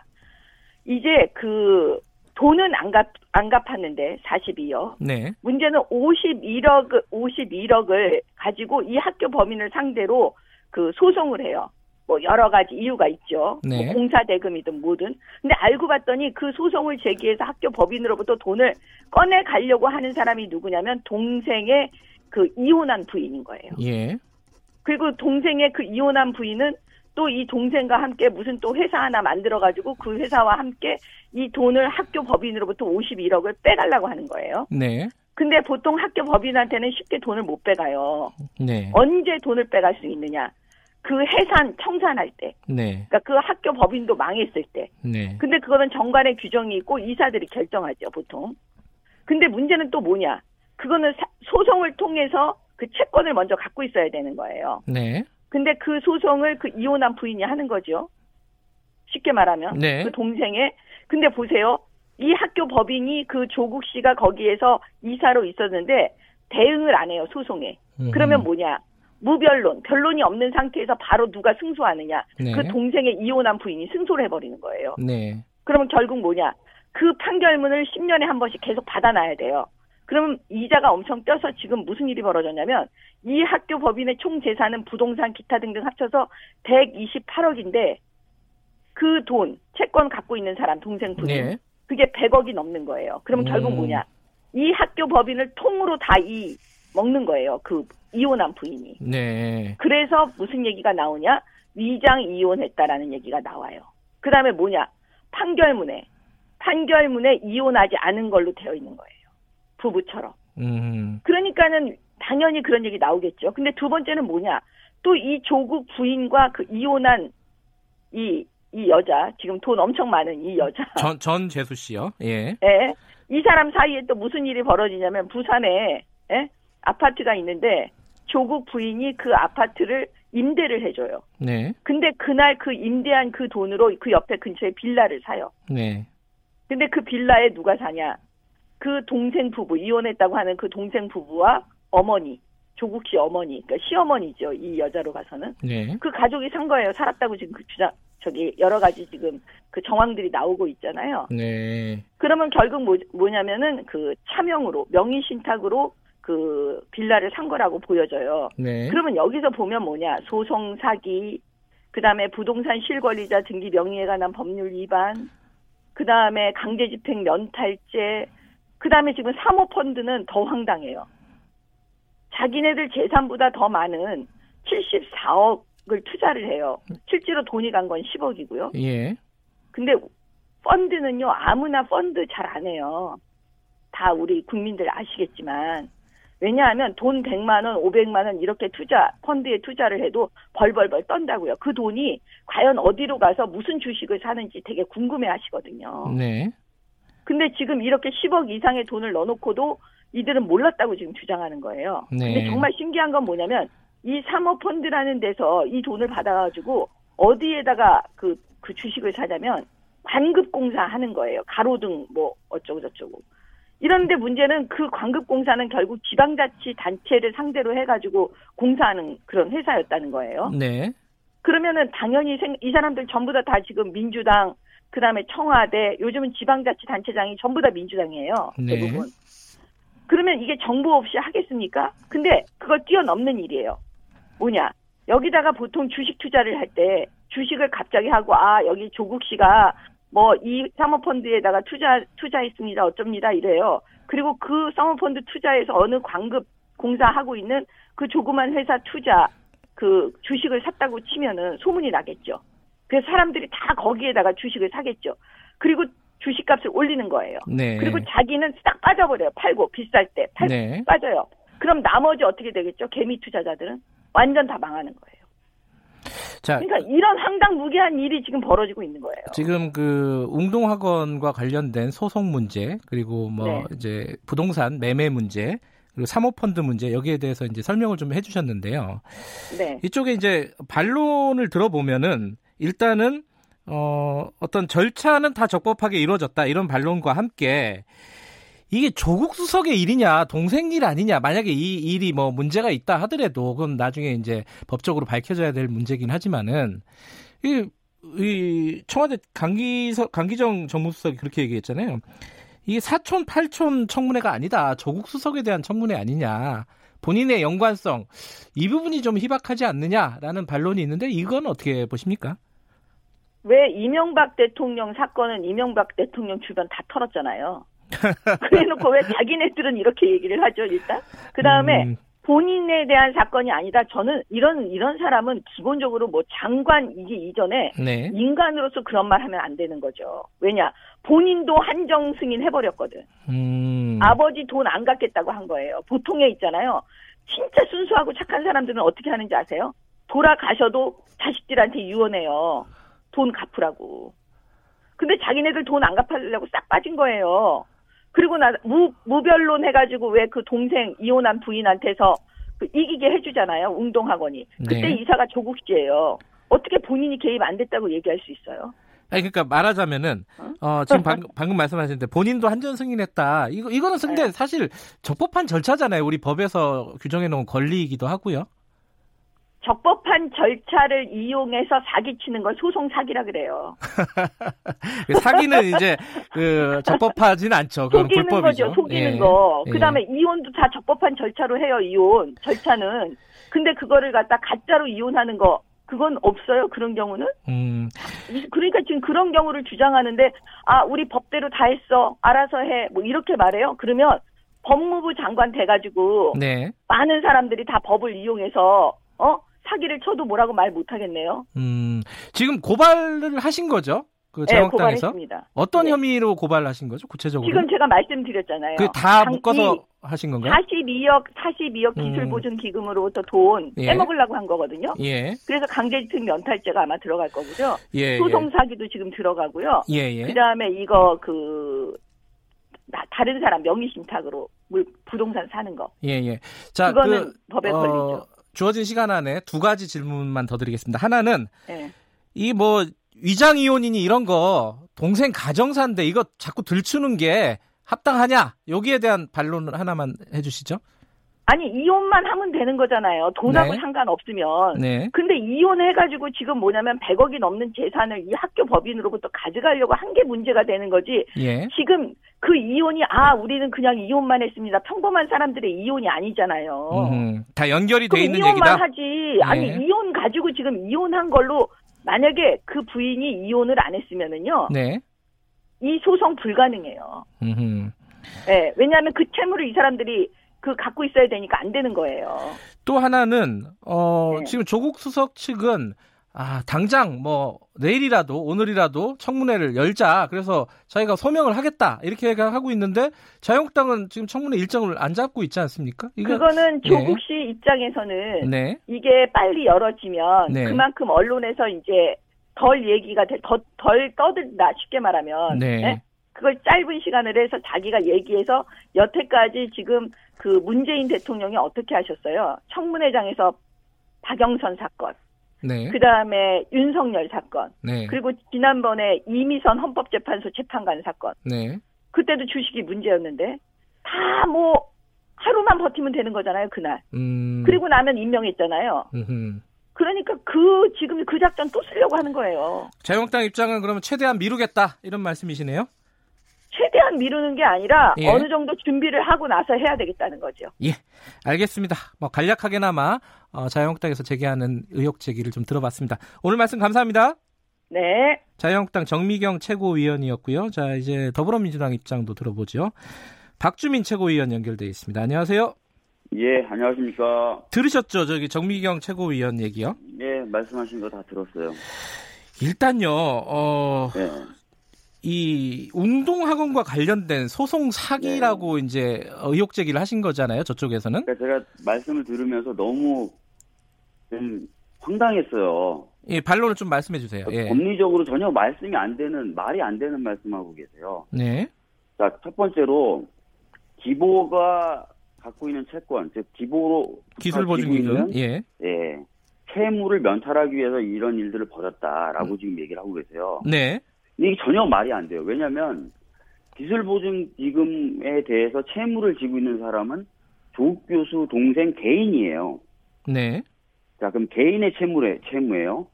이제 그 돈은 안 갚, 안 갚았는데 42억. 네. 문제는 51억, 51억을 가지고 이 학교 범인을 상대로 그 소송을 해요. 뭐 여러 가지 이유가 있죠. 네. 뭐 공사 대금이든 뭐든. 근데 알고 봤더니 그 소송을 제기해서 학교 법인으로부터 돈을 꺼내 가려고 하는 사람이 누구냐면 동생의 그 이혼한 부인인 거예요. 예. 그리고 동생의 그 이혼한 부인은 또 이 동생과 함께 무슨 또 회사 하나 만들어가지고 그 회사와 함께 이 돈을 학교 법인으로부터 51억을 빼가려고 하는 거예요. 네. 근데 보통 학교 법인한테는 쉽게 돈을 못 빼가요. 네. 언제 돈을 빼갈 수 있느냐? 그 해산 청산할 때. 네. 그러니까 그 학교 법인도 망했을 때. 네. 근데 그거는 정관의 규정이 있고 이사들이 결정하죠, 보통. 근데 문제는 또 뭐냐? 그거는 사, 소송을 통해서 그 채권을 먼저 갖고 있어야 되는 거예요. 네. 근데 그 소송을 그 이혼한 부인이 하는 거죠. 쉽게 말하면 네. 그 동생의 근데 보세요. 이 학교 법인이 그 조국 씨가 거기에서 이사로 있었는데 대응을 안 해요 소송에. 음흠. 그러면 뭐냐? 무변론, 변론이 없는 상태에서 바로 누가 승소하느냐? 네. 그 동생의 이혼한 부인이 승소를 해버리는 거예요. 네. 그러면 결국 뭐냐? 그 판결문을 10년에 한 번씩 계속 받아놔야 돼요. 그러면 이자가 엄청 뛰어서 지금 무슨 일이 벌어졌냐면 이 학교 법인의 총 재산은 부동산 기타 등등 합쳐서 128억인데 그 돈 채권 갖고 있는 사람 동생 부인 네. 그게 100억이 넘는 거예요. 그러면 음. 결국 뭐냐? 이 학교 법인을 통으로 다 이 먹는 거예요. 그 이혼한 부인이. 네. 그래서 무슨 얘기가 나오냐? 위장 이혼했다라는 얘기가 나와요. 그 다음에 뭐냐? 판결문에 판결문에 이혼하지 않은 걸로 되어 있는 거예요. 부부처럼. 음. 그러니까는 당연히 그런 얘기 나오겠죠. 근데 두 번째는 뭐냐? 또 이 조국 부인과 그 이혼한 이, 이 여자, 지금 돈 엄청 많은 이 여자. <laughs> 전, 전 재수 씨요? 예. 예. 이 사람 사이에 또 무슨 일이 벌어지냐면 부산에 예? 아파트가 있는데 조국 부인이 그 아파트를 임대를 해줘요. 네. 근데 그날 그 임대한 그 돈으로 그 옆에 근처에 빌라를 사요. 네. 근데 그 빌라에 누가 사냐? 그 동생 부부 이혼했다고 하는 그 동생 부부와 어머니 조국 씨 어머니 그러니까 시어머니죠 이 여자로 가서는 네. 그 가족이 산 거예요 살았다고 지금 그 주장 저기 여러 가지 지금 그 정황들이 나오고 있잖아요. 네. 그러면 결국 뭐, 뭐냐면은 그 차명으로 명의 신탁으로 그 빌라를 산 거라고 보여져요. 네. 그러면 여기서 보면 뭐냐 소송 사기, 그 다음에 부동산 실권리자 등기 명의에 관한 법률 위반, 그 다음에 강제집행 면탈죄, 그 다음에 지금 사모펀드는 더 황당해요. 자기네들 재산보다 더 많은 74억을 투자를 해요. 실제로 돈이 간 건 10억이고요. 예. 근데 펀드는요, 아무나 펀드 잘 안 해요. 다 우리 국민들 아시겠지만. 왜냐하면 돈 100만 원, 500만 원 이렇게 투자, 펀드에 투자를 해도 벌벌벌 떤다고요. 그 돈이 과연 어디로 가서 무슨 주식을 사는지 되게 궁금해 하시거든요. 네. 근데 지금 이렇게 10억 이상의 돈을 넣어놓고도 이들은 몰랐다고 지금 주장하는 거예요. 네. 근데 정말 신기한 건 뭐냐면 이 사모펀드라는 데서 이 돈을 받아가지고 어디에다가 그, 그 주식을 사자면 관급공사 하는 거예요. 가로등 뭐 어쩌고 저쩌고. 이런데 문제는 그 관급공사는 결국 지방자치 단체를 상대로 해가지고 공사하는 그런 회사였다는 거예요. 네. 그러면은 당연히 생, 이 사람들 전부 다 다 지금 민주당, 그 다음에 청와대, 요즘은 지방자치단체장이 전부 다 민주당이에요. 네. 대부분. 그러면 이게 정보 없이 하겠습니까? 근데 그걸 뛰어넘는 일이에요. 뭐냐? 여기다가 보통 주식 투자를 할 때 주식을 갑자기 하고 아 여기 조국 씨가 뭐 이 사모펀드에다가 투자 투자했습니다 어쩝니다 이래요. 그리고 그 사모펀드 투자에서 어느 광급 공사하고 있는 그 조그만 회사 투자 그 주식을 샀다고 치면은 소문이 나겠죠. 그래서 사람들이 다 거기에다가 주식을 사겠죠. 그리고 주식값을 올리는 거예요. 네. 그리고 자기는 딱 빠져버려요. 팔고 비쌀 때 팔, 네. 빠져요. 그럼 나머지 어떻게 되겠죠? 개미 투자자들은 완전 다 망하는 거예요. 자, 그러니까 이런 황당무계한 일이 지금 벌어지고 있는 거예요. 지금 그 웅동학원과 관련된 소송 문제 그리고 뭐 네. 이제 부동산 매매 문제 그리고 사모펀드 문제 여기에 대해서 이제 설명을 좀 해주셨는데요. 네. 이쪽에 이제 반론을 들어보면은 일단은 어 어떤 절차는 다 적법하게 이루어졌다. 이런 반론과 함께 이게 조국 수석의 일이냐 동생 일 아니냐. 만약에 이 일이 뭐 문제가 있다 하더라도 그건 나중에 이제 법적으로 밝혀져야 될 문제긴 하지만은 이, 이 청와대 강기서 강기정 정무수석이 그렇게 얘기했잖아요. 이게 사촌 팔촌 청문회가 아니다. 조국 수석에 대한 청문회 아니냐. 본인의 연관성. 이 부분이 좀 희박하지 않느냐라는 반론이 있는데 이건 어떻게 보십니까? 왜 이명박 대통령 사건은 이명박 대통령 주변 다 털었잖아요. <laughs> 그래놓고 왜 자기네들은 이렇게 얘기를 하죠 일단 그 다음에 음. 본인에 대한 사건이 아니다. 저는 이런 이런 사람은 기본적으로 뭐 장관이기 이전에 네. 인간으로서 그런 말 하면 안 되는 거죠. 왜냐 본인도 한정 승인 해버렸거든. 음. 아버지 돈 안 갚겠다고 한 거예요. 보통에 있잖아요. 진짜 순수하고 착한 사람들은 어떻게 하는지 아세요? 돌아가셔도 자식들한테 유언해요. 돈 갚으라고. 근데 자기네들 돈 안 갚으려고 싹 빠진 거예요. 그리고 나 무, 무변론 해가지고 왜 그 동생 이혼한 부인한테서 그 이기게 해주잖아요. 웅동학원이. 그때 네. 이사가 조국 씨예요. 어떻게 본인이 개입 안 됐다고 얘기할 수 있어요? 아니 그러니까 말하자면은 어, 어 지금 방금, 방금 말씀하셨는데 본인도 한전 승인했다. 이거 이거는 근데 네. 사실 적법한 절차잖아요. 우리 법에서 규정해 놓은 권리이기도 하고요. 적법한 절차를 이용해서 사기치는 걸 소송 사기라 그래요. 그 <laughs> 사기는 이제 그 적법하진 않죠. 속이는 불법이죠. 거죠. 속이는 예. 거. 예. 그다음에 예. 이혼도 다 적법한 절차로 해요. 이혼 절차는. 근데 그거를 갖다 가짜로 이혼하는 거 그건 없어요. 그런 경우는. 음. 그러니까 지금 그런 경우를 주장하는데 아 우리 법대로 다 했어. 알아서 해. 뭐 이렇게 말해요. 그러면 법무부 장관 돼가지고 네. 많은 사람들이 다 법을 이용해서 어 사기를 쳐도 뭐라고 말 못하겠네요. 음, 지금 고발을 하신 거죠? 그 네, 자영당에서 네, 어떤 네. 혐의로 고발하신 거죠? 구체적으로? 지금 제가 말씀드렸잖아요. 그다 묶어서 하신 건가요? 42억 42억 기술 보증 기금으로부터 돈 예. 빼먹으려고 한 거거든요. 예. 그래서 강제집행 면탈죄가 아마 들어갈 거고요. 예, 예. 소송 사기도 지금 들어가고요. 예, 예. 그다음에 이거 그 나, 다른 사람 명의 신탁으로 부동산 사는 거. 예, 예. 자, 그거는 그, 법에 어, 걸리죠. 주어진 시간 안에 두 가지 질문만 더 드리겠습니다. 하나는 예. 이뭐 위장 이혼이니 이런 거 동생 가정사인데 이거 자꾸 들추는 게 합당하냐? 여기에 대한 반론을 하나만 해주시죠. 아니 이혼만 하면 되는 거잖아요. 돈하고 네. 상관없으면. 네. 근데 이혼해가지고 지금 뭐냐면 100억이 넘는 재산을 이 학교 법인으로부터 가져가려고 한 게 문제가 되는 거지. 예. 지금 그 이혼이 아 우리는 그냥 이혼만 했습니다. 평범한 사람들의 이혼이 아니잖아요. 음흠. 다 연결이 돼 있는 이혼만 얘기다. 하지. 아니 예. 이혼 가지고 지금 이혼한 걸로 만약에 그 부인이 이혼을 안 했으면은요. 네. 이 소송 불가능해요. 음. 네, 왜냐하면 그 채무를 이 사람들이 그 갖고 있어야 되니까 안 되는 거예요. 또 하나는 어 네. 지금 조국 수석 측은 아 당장 뭐 내일이라도 오늘이라도 청문회를 열자 그래서 저희가 소명을 하겠다 이렇게 하고 있는데 자유한국당은 지금 청문회 일정을 안 잡고 있지 않습니까? 이거, 그거는 네. 조국 씨 네. 입장에서는 네. 이게 빨리 열어지면 네. 그만큼 언론에서 이제 덜 얘기가 더, 덜 떠들다 쉽게 말하면 네. 네? 그걸 짧은 시간을 해서 자기가 얘기해서 여태까지 지금 그 문재인 대통령이 어떻게 하셨어요? 청문회장에서 박영선 사건, 네. 그 다음에 윤석열 사건, 네. 그리고 지난번에 이미선 헌법재판소 재판관 사건, 네. 그때도 주식이 문제였는데 다 뭐 하루만 버티면 되는 거잖아요 그날. 음... 그리고 나면 임명했잖아요. 음흠. 그러니까 그 지금 그 작전 또 쓰려고 하는 거예요. 자유한국당 입장은 그러면 최대한 미루겠다 이런 말씀이시네요. 최대한 미루는 게 아니라 예. 어느 정도 준비를 하고 나서 해야 되겠다는 거죠. 예, 알겠습니다. 뭐 간략하게나마 어, 자유한국당에서 제기하는 의혹 제기를 좀 들어봤습니다. 오늘 말씀 감사합니다. 네. 자유한국당 정미경 최고위원이었고요. 자 이제 더불어민주당 입장도 들어보죠. 박주민 최고위원 연결돼 있습니다. 안녕하세요. 예, 안녕하십니까. 들으셨죠? 저기 정미경 최고위원 얘기요? 네, 말씀하신 거 다 들었어요. 일단요, 어, 네. 이 운동학원과 관련된 소송 사기라고 네. 이제 의혹 제기를 하신 거잖아요. 저쪽에서는. 그러니까 제가 말씀을 들으면서 너무 좀 황당했어요. 예, 반론을 좀 말씀해 주세요. 예. 법리적으로 전혀 말씀이 안 되는 말이 안 되는 말씀하고 계세요. 네. 자, 첫 번째로 기보가 갖고 있는 채권, 즉 기보로 기술 보증 기준, 예, 예, 채무를 면탈하기 위해서 이런 일들을 벌였다라고 음. 지금 얘기를 하고 계세요. 네. 이게 전혀 말이 안 돼요. 왜냐하면 기술 보증 기금에 대해서 채무를 지고 있는 사람은 조국 교수 동생 개인이에요. 네. 자, 그럼 개인의 채무래, 채무예요.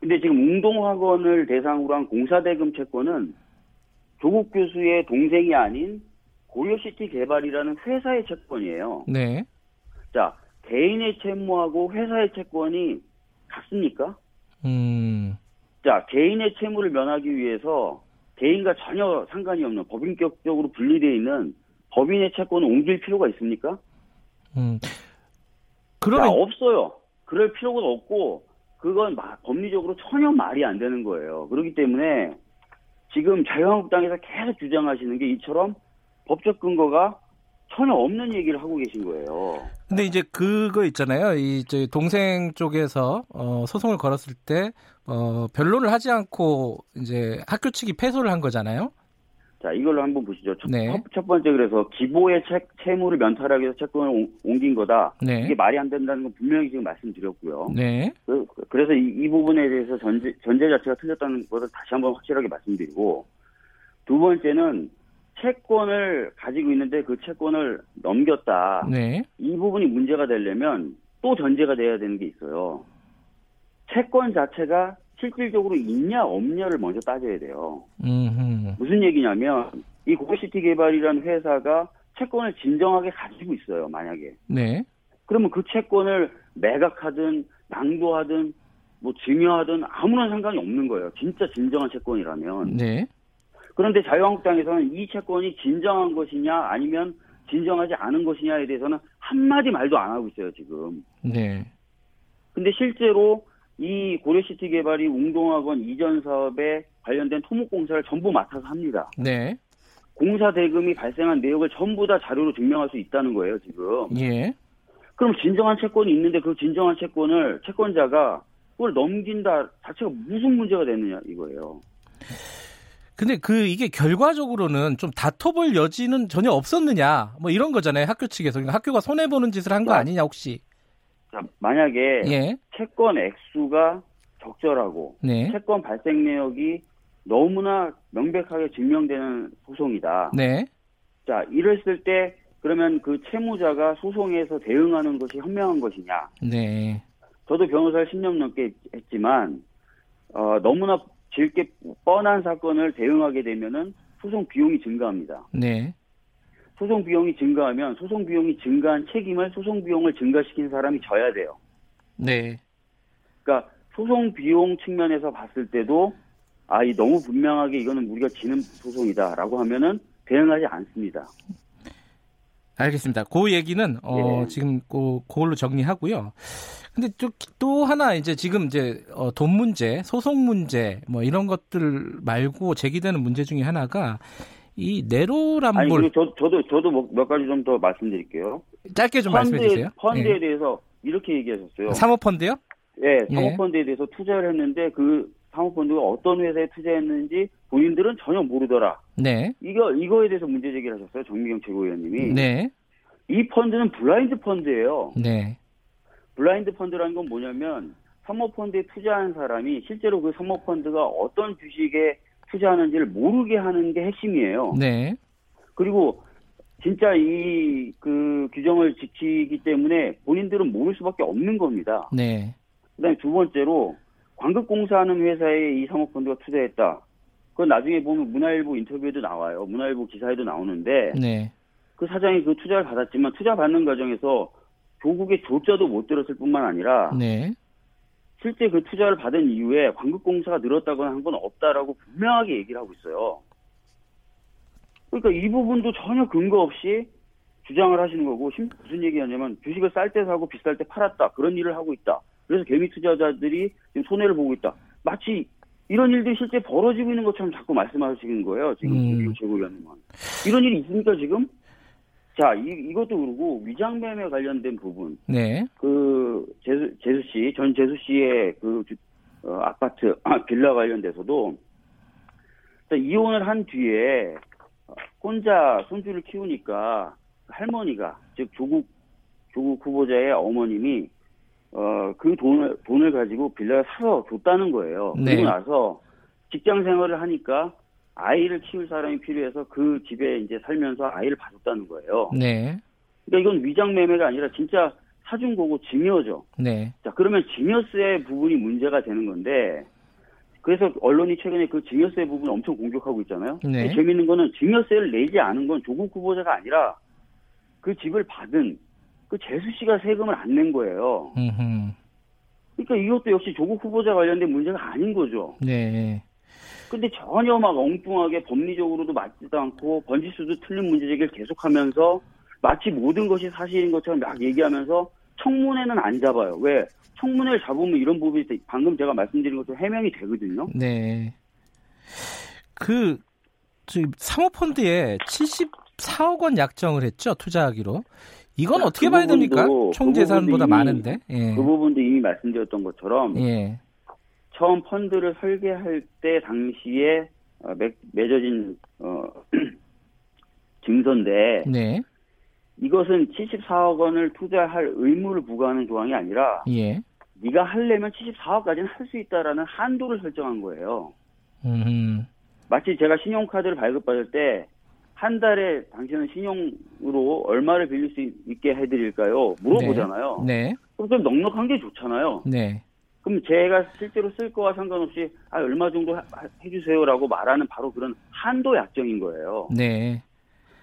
근데 지금 웅동학원을 대상으로 한 공사대금 채권은 조국 교수의 동생이 아닌 고려시티 개발이라는 회사의 채권이에요. 네. 자, 개인의 채무하고 회사의 채권이 같습니까? 음. 자, 개인의 채무를 면하기 위해서 개인과 전혀 상관이 없는 법인격적으로 분리되어 있는 법인의 채권을 옮길 필요가 있습니까? 음. 그러면 자, 없어요. 그럴 필요가 없고 그건 법리적으로 전혀 말이 안 되는 거예요. 그렇기 때문에 지금 자유한국당에서 계속 주장하시는 게 이처럼 법적 근거가 전혀 없는 얘기를 하고 계신 거예요. 근데 이제 그거 있잖아요. 이 저희 동생 쪽에서 어, 소송을 걸었을 때 어, 변론을 하지 않고 이제 학교 측이 패소를 한 거잖아요. 자, 이걸로 한번 보시죠. 첫, 네. 첫 번째 그래서 기보의 채, 채무를 면탈하기 위해서 채권을 옮긴 거다. 네. 이게 말이 안 된다는 건 분명히 지금 말씀드렸고요. 네. 그, 래서 이, 이, 부분에 대해서 전제, 전제 자체가 틀렸다는 것을 다시 한번 확실하게 말씀드리고 두 번째는 채권을 가지고 있는데 그 채권을 넘겼다. 네. 이 부분이 문제가 되려면 또 전제가 돼야 되는 게 있어요. 채권 자체가 실질적으로 있냐 없냐를 먼저 따져야 돼요. 음흠. 무슨 얘기냐면 이 고시티 개발이라는 회사가 채권을 진정하게 가지고 있어요. 만약에. 네. 그러면 그 채권을 매각하든 낭도하든 뭐 증여하든 아무런 상관이 없는 거예요. 진짜 진정한 채권이라면. 네. 그런데 자유한국당에서는 이 채권이 진정한 것이냐 아니면 진정하지 않은 것이냐에 대해서는 한마디 말도 안 하고 있어요, 지금. 네. 근데 실제로 이 고려시티 개발이 웅동학원 이전 사업에 관련된 토목공사를 전부 맡아서 합니다. 네. 공사 대금이 발생한 내역을 전부 다 자료로 증명할 수 있다는 거예요, 지금. 예. 그럼 진정한 채권이 있는데 그 진정한 채권을 채권자가 그걸 넘긴다 자체가 무슨 문제가 되느냐 이거예요. 근데 그 이게 결과적으로는 좀 다퉈볼 여지는 전혀 없었느냐 뭐 이런 거잖아요 학교 측에서 그러니까 학교가 손해 보는 짓을 한 거 아니냐 혹시 자, 만약에 예. 채권 액수가 적절하고 네. 채권 발생 내역이 너무나 명백하게 증명되는 소송이다. 네. 자 이랬을 때 그러면 그 채무자가 소송에서 대응하는 것이 현명한 것이냐? 네. 저도 변호사를 10년 넘게 했지만 어, 너무나 질게 뻔한 사건을 대응하게 되면은 소송 비용이 증가합니다. 네. 소송 비용이 증가하면 소송 비용이 증가한 책임을 소송 비용을 증가시킨 사람이 져야 돼요. 네. 그러니까 소송 비용 측면에서 봤을 때도 아, 이 너무 분명하게 이거는 우리가 지는 소송이다라고 하면은 대응하지 않습니다. 알겠습니다. 그 얘기는 어, 네. 지금 그, 그걸로 정리하고요. 근데 또, 또 하나 이제 지금 이제 어, 돈 문제, 소송 문제 뭐 이런 것들 말고 제기되는 문제 중에 하나가 이 내로남불. 아니, 저, 저도 저도 뭐 몇 가지 좀 더 말씀드릴게요. 짧게 좀 펀드에, 말씀해 주세요. 펀드에 네. 대해서 이렇게 얘기하셨어요. 사모펀드요? 네, 사모펀드에 대해서 투자를 했는데 그 사모펀드가 어떤 회사에 투자했는지 본인들은 전혀 모르더라. 네. 이거 이거에 대해서 문제 제기를 하셨어요. 정미경 최고위원님이. 네. 이 펀드는 블라인드 펀드예요. 네. 블라인드 펀드라는 건 뭐냐면 사모펀드에 투자한 사람이 실제로 그 사모펀드가 어떤 주식에 투자하는지를 모르게 하는 게 핵심이에요. 네. 그리고 진짜 이 그 규정을 지키기 때문에 본인들은 모를 수밖에 없는 겁니다. 네. 그다음에 두 번째로 광급공사하는 회사에 이 사모펀드가 투자했다. 그건 나중에 보면 문화일보 인터뷰에도 나와요. 문화일보 기사에도 나오는데 네. 그 사장이 그 투자를 받았지만 투자 받는 과정에서 조국의 조자도 못 들었을 뿐만 아니라 네. 실제 그 투자를 받은 이후에 광급공사가 늘었다거나 한 건 없다라고 분명하게 얘기를 하고 있어요. 그러니까 이 부분도 전혀 근거 없이 주장을 하시는 거고 무슨 얘기하냐면 주식을 쌀 때 사고 비쌀 때 팔았다 그런 일을 하고 있다. 그래서 개미 투자자들이 지금 손해를 보고 있다. 마치 이런 일들이 실제 벌어지고 있는 것처럼 자꾸 말씀하시는 거예요. 지금 음. 최고위원님은 이런 일이 있습니까 지금? 자, 이, 이것도 그러고 위장매매 관련된 부분. 네. 그 재수, 재수 씨, 전 재수 씨의 그 어, 아파트 아, <clears throat> 빌라 관련돼서도 이혼을 한 뒤에 혼자 손주를 키우니까 할머니가 즉 조국 조국 후보자의 어머님이 어, 그 돈을, 돈을 가지고 빌라를 사서 줬다는 거예요. 네. 그리고 나서 직장 생활을 하니까 아이를 키울 사람이 필요해서 그 집에 이제 살면서 아이를 봐줬다는 거예요. 네. 그러니까 이건 위장 매매가 아니라 진짜 사준 거고 증여죠. 네. 자, 그러면 증여세 부분이 문제가 되는 건데 그래서 언론이 최근에 그 증여세 부분 엄청 공격하고 있잖아요. 네. 재밌는 거는 증여세를 내지 않은 건 조국 후보자가 아니라 그 집을 받은 그 재수 씨가 세금을 안 낸 거예요. 음흠. 그러니까 이것도 역시 조국 후보자 관련된 문제가 아닌 거죠. 네. 근데 전혀 막 엉뚱하게 법리적으로도 맞지도 않고 번지수도 틀린 문제 제기를 계속하면서 마치 모든 것이 사실인 것처럼 막 얘기하면서 청문회는 안 잡아요. 왜? 청문회를 잡으면 이런 부분이 방금 제가 말씀드린 것처럼 해명이 되거든요. 네. 그, 저기 사모펀드에 74억 원 약정을 했죠. 투자하기로. 이건 자, 어떻게 그 봐야 됩니까? 총 재산보다 그 많은데. 예. 그 부분도 이미 말씀드렸던 것처럼 예. 처음 펀드를 설계할 때 당시에 어, 맺, 맺어진 어, <clears throat> 증서인데 네. 이것은 74억 원을 투자할 의무를 부과하는 조항이 아니라 예. 네가 하려면 74억까지는 할 수 있다라는 한도를 설정한 거예요. 음흠. 마치 제가 신용카드를 발급받을 때 한 달에 당신은 신용으로 얼마를 빌릴 수 있게 해드릴까요? 물어보잖아요. 네. 네. 그럼 좀 넉넉한 게 좋잖아요. 네. 그럼 제가 실제로 쓸 거와 상관없이 아 얼마 정도 해주세요라고 말하는 바로 그런 한도 약정인 거예요. 네.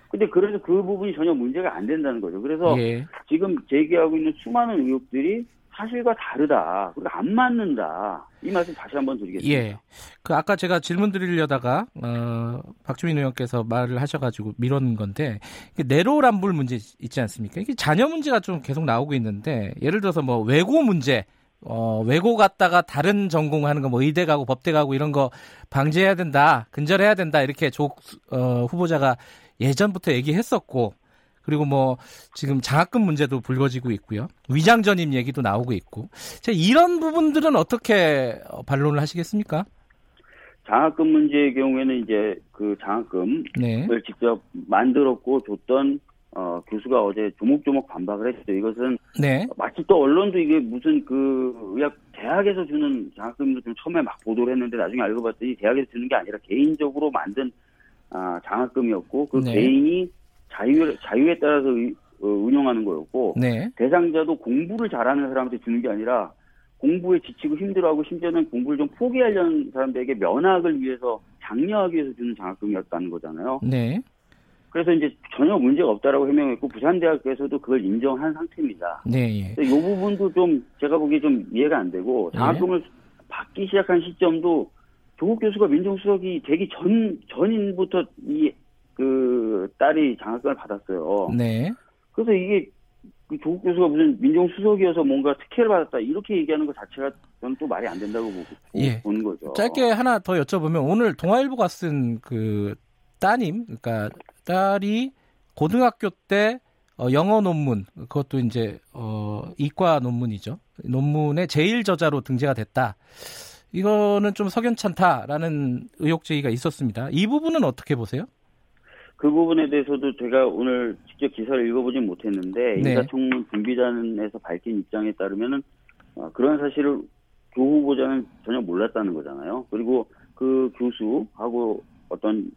근데 그래서 그 부분이 전혀 문제가 안 된다는 거죠. 그래서 예. 지금 제기하고 있는 수많은 의혹들이 사실과 다르다. 그리고 안 맞는다. 이 말씀 다시 한번 드리겠습니다. 예. 그 아까 제가 질문 드리려다가 어, 박주민 의원께서 말을 하셔가지고 미뤘는 건데 내로남불 문제 있지 않습니까? 이게 자녀 문제가 좀 계속 나오고 있는데 예를 들어서 뭐 외고 문제 어, 외고 갔다가 다른 전공하는 거, 뭐 의대 가고 법대 가고 이런 거 방지해야 된다, 근절해야 된다, 이렇게 조, 어, 후보자가 예전부터 얘기했었고, 그리고 뭐 지금 장학금 문제도 불거지고 있고요. 위장 전입 얘기도 나오고 있고. 자, 이런 부분들은 어떻게 어, 반론을 하시겠습니까? 장학금 문제의 경우에는 이제 그 장학금을 네. 직접 만들었고 줬던 어, 교수가 어제 조목조목 반박을 했어요. 이것은 네. 마치 또 언론도 이게 무슨 그 의학 대학에서 주는 장학금도 좀 처음에 막 보도를 했는데 나중에 알고 봤더니 대학에서 주는 게 아니라 개인적으로 만든 아, 장학금이었고 그 네. 개인이 자유 자유에 따라서 의, 어, 운영하는 거였고 네. 대상자도 공부를 잘하는 사람한테 주는 게 아니라 공부에 지치고 힘들어하고 심지어는 공부를 좀 포기하려는 사람들에게 면학을 위해서 장려하기 위해서 주는 장학금이었다는 거잖아요. 네. 그래서 이제 전혀 문제가 없다라고 해명했고 부산대학교에서도 그걸 인정한 상태입니다. 네. 예. 이 부분도 좀 제가 보기에 좀 이해가 안 되고 예. 장학금을 네. 받기 시작한 시점도 조국 교수가 민정수석이 되기 전 전인부터 이 그 딸이 장학금을 받았어요. 네. 그래서 이게 그 조국 교수가 무슨 민정수석이어서 뭔가 특혜를 받았다 이렇게 얘기하는 것 자체가 저는 또 말이 안 된다고 보고 예. 보는 거죠. 짧게 하나 더 여쭤보면 오늘 동아일보가 쓴 그 따님, 그러니까 딸이 고등학교 때 어, 영어 논문 그것도 이제 어, 이과 논문이죠. 논문의 제일 저자로 등재가 됐다. 이거는 좀 석연찮다라는 의혹 제기가 있었습니다. 이 부분은 어떻게 보세요? 그 부분에 대해서도 제가 오늘 직접 기사를 읽어보진 못했는데 네. 인사청문 준비단에서 밝힌 입장에 따르면은 어, 그런 사실을 조 후보자는 전혀 몰랐다는 거잖아요. 그리고 그 교수하고 어떤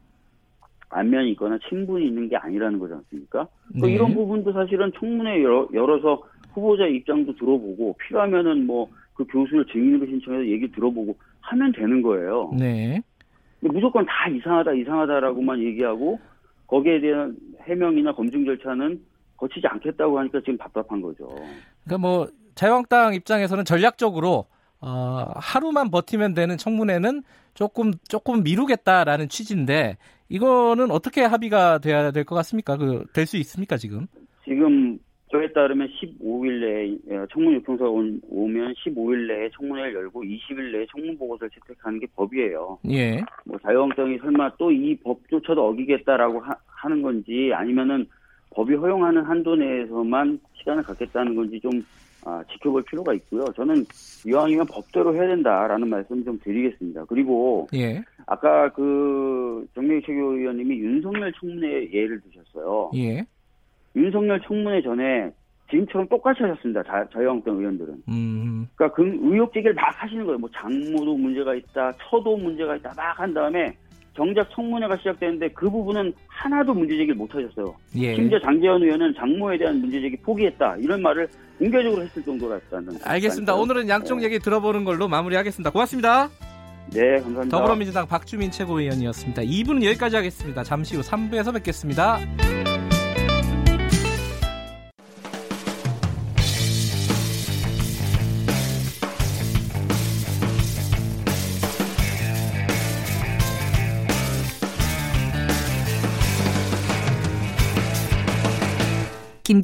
안면이 있거나 친분이 있는 게 아니라는 거지 않습니까? 네. 이런 부분도 사실은 청문회 열어, 열어서 후보자 입장도 들어보고 필요하면은 뭐 그 교수를 증인으로 신청해서 얘기 들어보고 하면 되는 거예요. 네. 무조건 다 이상하다 이상하다라고만 얘기하고 거기에 대한 해명이나 검증 절차는 거치지 않겠다고 하니까 지금 답답한 거죠. 그러니까 뭐 자유한국당 입장에서는 전략적으로 어, 하루만 버티면 되는 청문회는 조금 조금 미루겠다라는 취지인데 이거는 어떻게 합의가 돼야 될 것 같습니까? 그 될 수 있습니까 지금? 지금 저에 따르면 15일 내에 예, 청문 요청서가 오면 15일 내에 청문회를 열고 20일 내에 청문 보고서를 채택하는 게 법이에요. 예. 뭐 자유한국당이 설마 또 이 법조차도 어기겠다라고 하, 는 건지 아니면은 법이 허용하는 한도 내에서만 시간을 갖겠다는 건지 좀 아, 지켜볼 필요가 있고요. 저는 이왕이면 법대로 해야 된다라는 말씀 좀 드리겠습니다. 그리고 예. 아까 그 정명희 최고위원님이 윤석열 청문회 예를 드셨어요. 예. 윤석열 청문회 전에 지금처럼 똑같이 하셨습니다. 자, 자유한국당 의원들은. 음. 그러니까 그 의혹 제기를 막 하시는 거예요. 뭐 장모도 문제가 있다, 처도 문제가 있다 막 한 다음에 정작 청문회가 시작되는데 그 부분은 하나도 문제 제기를 못 하셨어요. 예. 심지어 장재현 의원은 장모에 대한 문제 제기 포기했다 이런 말을 공개적으로 했을 정도였다는. 알겠습니다. 오늘은 양쪽 네. 얘기 들어보는 걸로 마무리하겠습니다. 고맙습니다. 네, 감사합니다. 더불어민주당 박주민 최고위원이었습니다. 2부는 여기까지 하겠습니다. 잠시 후 3부에서 뵙겠습니다.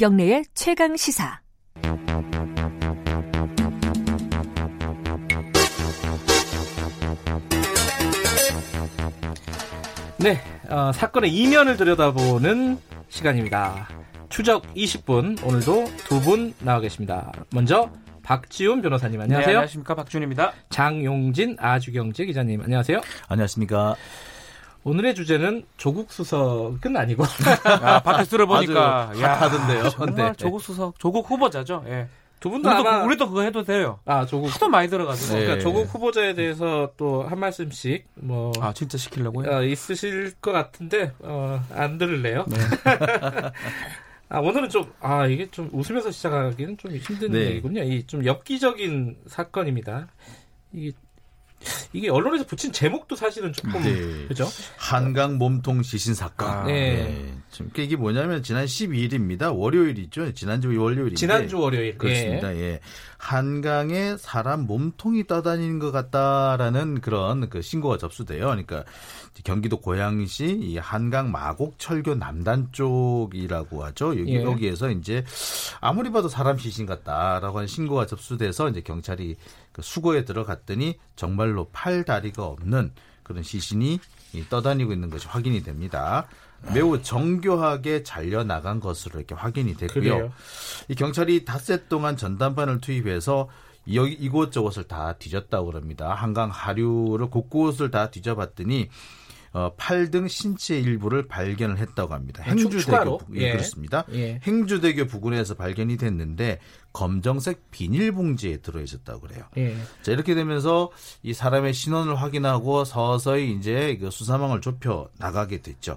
김경래의 최강 시사. 네, 어, 사건의 이면을 들여다보는 시간입니다. 추적 20분 오늘도 두 분 나와 계십니다. 먼저 박지훈 변호사님 안녕하세요. 네, 안녕하십니까 박지훈입니다. 장용진 아주경제 기자님 안녕하세요. 안녕하십니까. 오늘의 주제는 조국 수석은 아니고 아, 밖에 들어보니까 핫하던데요. 정말 네. 조국 수석, 조국 후보자죠. 예. 두 분도 우리도, 아마 우리도 그거 해도 돼요. 아 조국 하도 많이 들어가지고. 네. 그러니까 조국 후보자에 대해서 또 한 말씀씩 뭐 아 진짜 시키려고요? 어, 있으실 것 같은데 어, 안 들을래요? 네. <laughs> 아 오늘은 좀 아 이게 좀 웃으면서 시작하기는 좀 힘든 네. 얘기군요. 이 좀 엽기적인 사건입니다. 이 이게 언론에서 붙인 제목도 사실은 조금 네. 그죠? 한강 몸통 시신 사건. 아, 네. 네. 지금 이게 뭐냐면 지난 12일입니다. 월요일이죠. 지난주 월요일인데. 지난주 월요일. 그렇습니다. 예. 예. 한강에 사람 몸통이 떠다니는 것 같다라는 그런 그 신고가 접수돼요. 그러니까 경기도 고양시 이 한강 마곡철교 남단 쪽이라고 하죠. 여기 예. 여기에서 이제 아무리 봐도 사람 시신 같다라고 하는 신고가 접수돼서 이제 경찰이 그 수거에 들어갔더니 정말로 팔 다리가 없는 그런 시신이 떠다니고 있는 것이 확인이 됩니다. 매우 정교하게 잘려 나간 것으로 이렇게 확인이 됐고요. 그래요. 이 경찰이 닷새 동안 전담반을 투입해서 여기 이곳저곳을 다 뒤졌다고 그럽니다. 한강 하류를 곳곳을 다 뒤져봤더니 어, 팔등 신체 일부를 발견을 했다고 합니다. 아, 행주대교 부, 예, 예, 그렇습니다. 예. 행주대교 부근에서 발견이 됐는데 검정색 비닐봉지에 들어 있었다고 그래요. 예. 자 이렇게 되면서 이 사람의 신원을 확인하고 서서히 이제 그 수사망을 좁혀 나가게 됐죠.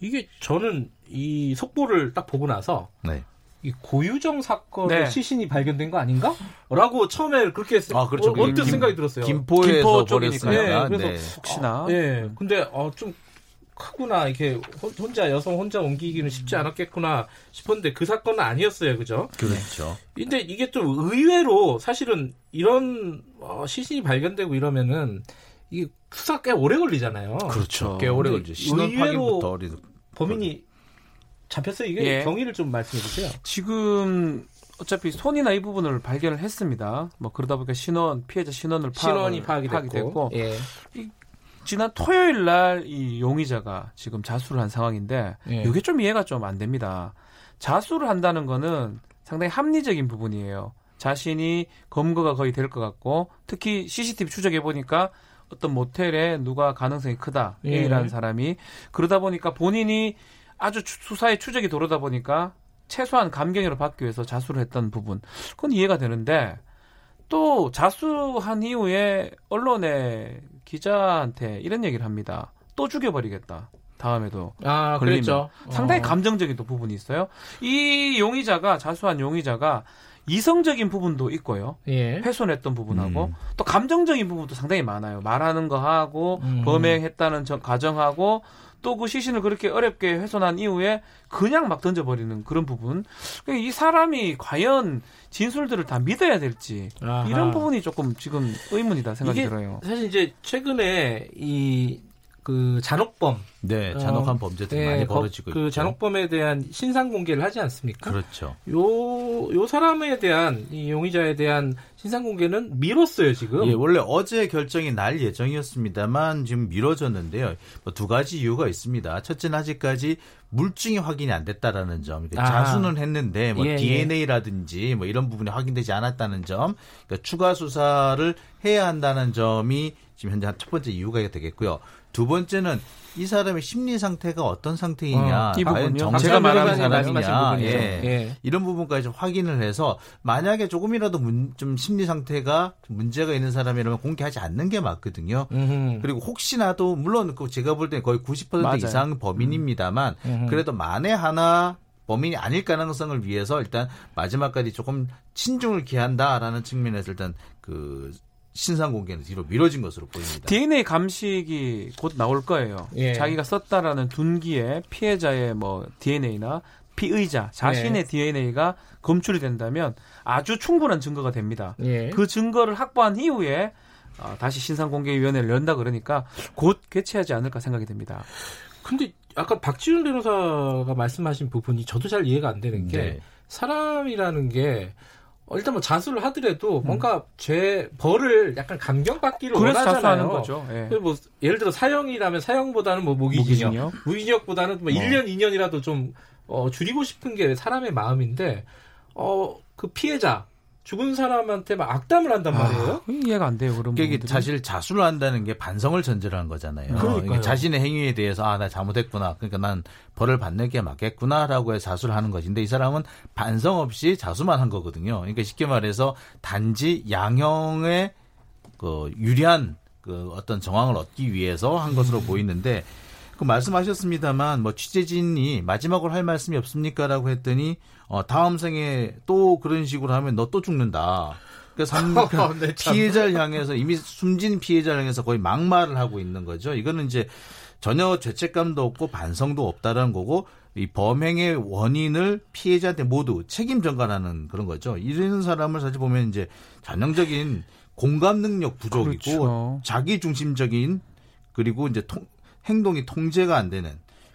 이게 저는 이 속보를 딱 보고 나서 네. 이 고유정 사건의 네. 시신이 발견된 거 아닌가? 라고 처음에 그렇게 아, 그렇죠. 어, 언뜻 생각이 들었어요. 김포에서 김포 버렸으니까. 네, 그래서 네. 혹시나. 아, 예. 근데 어, 좀 크구나. 이렇게 혼자 여성 혼자 옮기기는 쉽지 않았겠구나 싶었는데 그 사건은 아니었어요. 그죠? 그렇죠. 근데 이게 좀 의외로 사실은 이런 어, 시신이 발견되고 이러면은 이게 수사 꽤 오래 걸리잖아요. 그렇죠. 꽤 오래 걸리죠. 신원 확인부터 범인이 잡혔어요? 이게 예. 경위를 좀 말씀해 주세요. 지금 어차피 손이나 이 부분을 발견을 했습니다. 뭐 그러다 보니까 신원 피해자 신원을 신원이 파악이, 파악이 됐고, 됐고 예. 이, 지난 토요일 날 이 용의자가 지금 자수를 한 상황인데 예. 이게 좀 이해가 좀 안 됩니다. 자수를 한다는 거는 상당히 합리적인 부분이에요. 자신이 검거가 거의 될 것 같고 특히 CCTV 추적해 보니까 어떤 모텔에 누가 가능성이 크다 예. A라는 사람이 그러다 보니까 본인이 아주 수사의 추적이 도르다 보니까 최소한 감경으로 받기 위해서 자수를 했던 부분 그건 이해가 되는데 또 자수한 이후에 언론에 기자한테 이런 얘기를 합니다. 또 죽여버리겠다. 다음에도 아, 걸리면 그랬죠. 상당히 어. 감정적인 또 부분이 있어요. 이 용의자가 자수한 용의자가 이성적인 부분도 있고요. 예. 훼손했던 부분하고 음. 또 감정적인 부분도 상당히 많아요. 말하는 거 하고 음. 범행했다는 가정하고 또 그 시신을 그렇게 어렵게 훼손한 이후에 그냥 막 던져버리는 그런 부분. 그러니까 이 사람이 과연 진술들을 다 믿어야 될지 아하. 이런 부분이 조금 지금 의문이다 생각이 들어요. 사실 이제 최근에 이 그 잔혹범, 네, 잔혹한 어, 범죄들이 네, 많이 벌어지고 그 있죠. 잔혹범에 대한 신상 공개를 하지 않습니까? 그렇죠. 요, 요 사람에 대한 이 용의자에 대한 신상 공개는 미뤘어요 지금. 예, 원래 어제 결정이 날 예정이었습니다만 지금 미뤄졌는데요. 뭐 두 가지 이유가 있습니다. 첫째는 아직까지 물증이 확인이 안 됐다라는 점. 그러니까 아. 자수는 했는데 뭐 예, 예. DNA라든지 뭐 이런 부분이 확인되지 않았다는 점. 그러니까 추가 수사를 해야 한다는 점이 지금 현재 첫 번째 이유가 되겠고요. 두 번째는 이 사람의 심리 상태가 어떤 상태이냐, 어, 과연 정체가 말하는 사람이냐, 예. 예. 이런 부분까지 좀 확인을 해서 만약에 조금이라도 문, 좀 심리 상태가 문제가 있는 사람이라면 공개하지 않는 게 맞거든요. 음흠. 그리고 혹시나도 물론 그 제가 볼 때 거의 90% 맞아요. 이상 범인입니다만 음. 그래도 만에 하나 범인이 아닐 가능성을 위해서 일단 마지막까지 조금 친중을 기한다라는 측면에서 일단 그 신상 공개는 뒤로 미뤄진 것으로 보입니다. DNA 감식이 곧 나올 거예요. 예. 자기가 썼다라는 둔기에 피해자의 뭐 DNA나 피의자 자신의 예. DNA가 검출이 된다면 아주 충분한 증거가 됩니다. 예. 그 증거를 확보한 이후에 어, 다시 신상공개위원회를 연다 그러니까 곧 개최하지 않을까 생각이 됩니다. 근데 아까 박지훈 변호사가 말씀하신 부분이 저도 잘 이해가 안 되는 게 네. 사람이라는 게 어, 일단 뭐 자수를 하더라도 음. 뭔가 죄 벌을 약간 감경받기를 원하잖아요. 거죠. 예. 뭐 예를 들어 사형이라면 사형보다는 뭐 무기징역, 무기징역? 무기징역보다는 뭐 어. 1년 2년이라도 좀 어, 줄이고 싶은 게 사람의 마음인데 어 그 피해자 죽은 사람한테 막 악담을 한단 아, 말이에요. 아, 이해가 안 돼요. 그럼 이게 사실 자수를 한다는 게 반성을 전제로 한 거잖아요. 그러니까 자신의 행위에 대해서 아 나 잘못했구나. 그러니까 난 벌을 받는 게 맞겠구나라고 해서 자수를 하는 것인데 이 사람은 반성 없이 자수만 한 거거든요. 그러니까 쉽게 말해서 단지 양형의 그 유리한 그 어떤 정황을 얻기 위해서 한 것으로 음. 보이는데 그 말씀하셨습니다만 뭐 취재진이 마지막으로 할 말씀이 없습니까라고 했더니 어 다음 생에 또 그런 식으로 하면 너 또 죽는다. 그러니까 <laughs> 그러니까 네, 피해자를 향해서 이미 숨진 피해자를 향해서 거의 막말을 하고 있는 거죠. 이거는 이제 전혀 죄책감도 없고 반성도 없다라는 거고 이 범행의 원인을 피해자한테 모두 책임 전가하는 그런 거죠. 이런 사람을 사실 보면 이제 전형적인 공감 능력 부족이고 그렇죠. 자기 중심적인 그리고 이제 통, 행동이 통제가 안 되는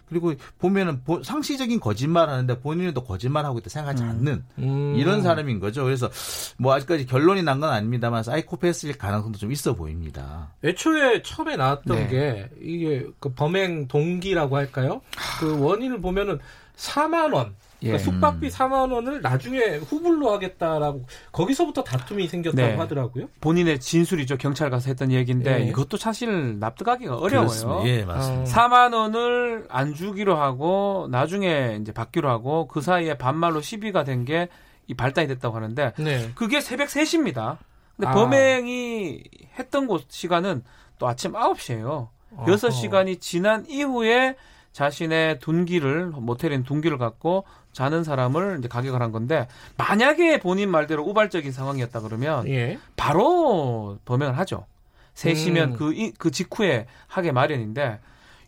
그리고 보면은 상시적인 거짓말 하는데 본인은 또 거짓말하고 있다 생각하지 음. 않는 음. 이런 사람인 거죠. 그래서 뭐 아직까지 결론이 난 건 아닙니다만 사이코패스일 가능성도 좀 있어 보입니다. 애초에 처음에 나왔던 네. 게 이게 그 범행 동기라고 할까요? 그 원인을 보면은 4만 원. 그러니까 예. 숙박비 4만 원을 나중에 후불로 하겠다라고 거기서부터 다툼이 생겼다고 네. 하더라고요. 본인의 진술이죠. 경찰 가서 했던 얘기인데 예. 이것도 사실 납득하기가 어려워요. 그렇습니다. 예, 맞습니다. 4만 원을 안 주기로 하고 나중에 이제 받기로 하고 그 사이에 반말로 시비가 된 게 이 발단이 됐다고 하는데 네. 그게 새벽 3시입니다. 근데 아. 범행이 했던 곳 시간은 또 아침 9시예요. 어허. 6시간이 지난 이후에 자신의 둔기를 모텔인 둔기를 갖고 자는 사람을 이제 가격을 한 건데 만약에 본인 말대로 우발적인 상황이었다 그러면 예. 바로 범행을 하죠. 3시면 음. 그, 그 직후에 하게 마련인데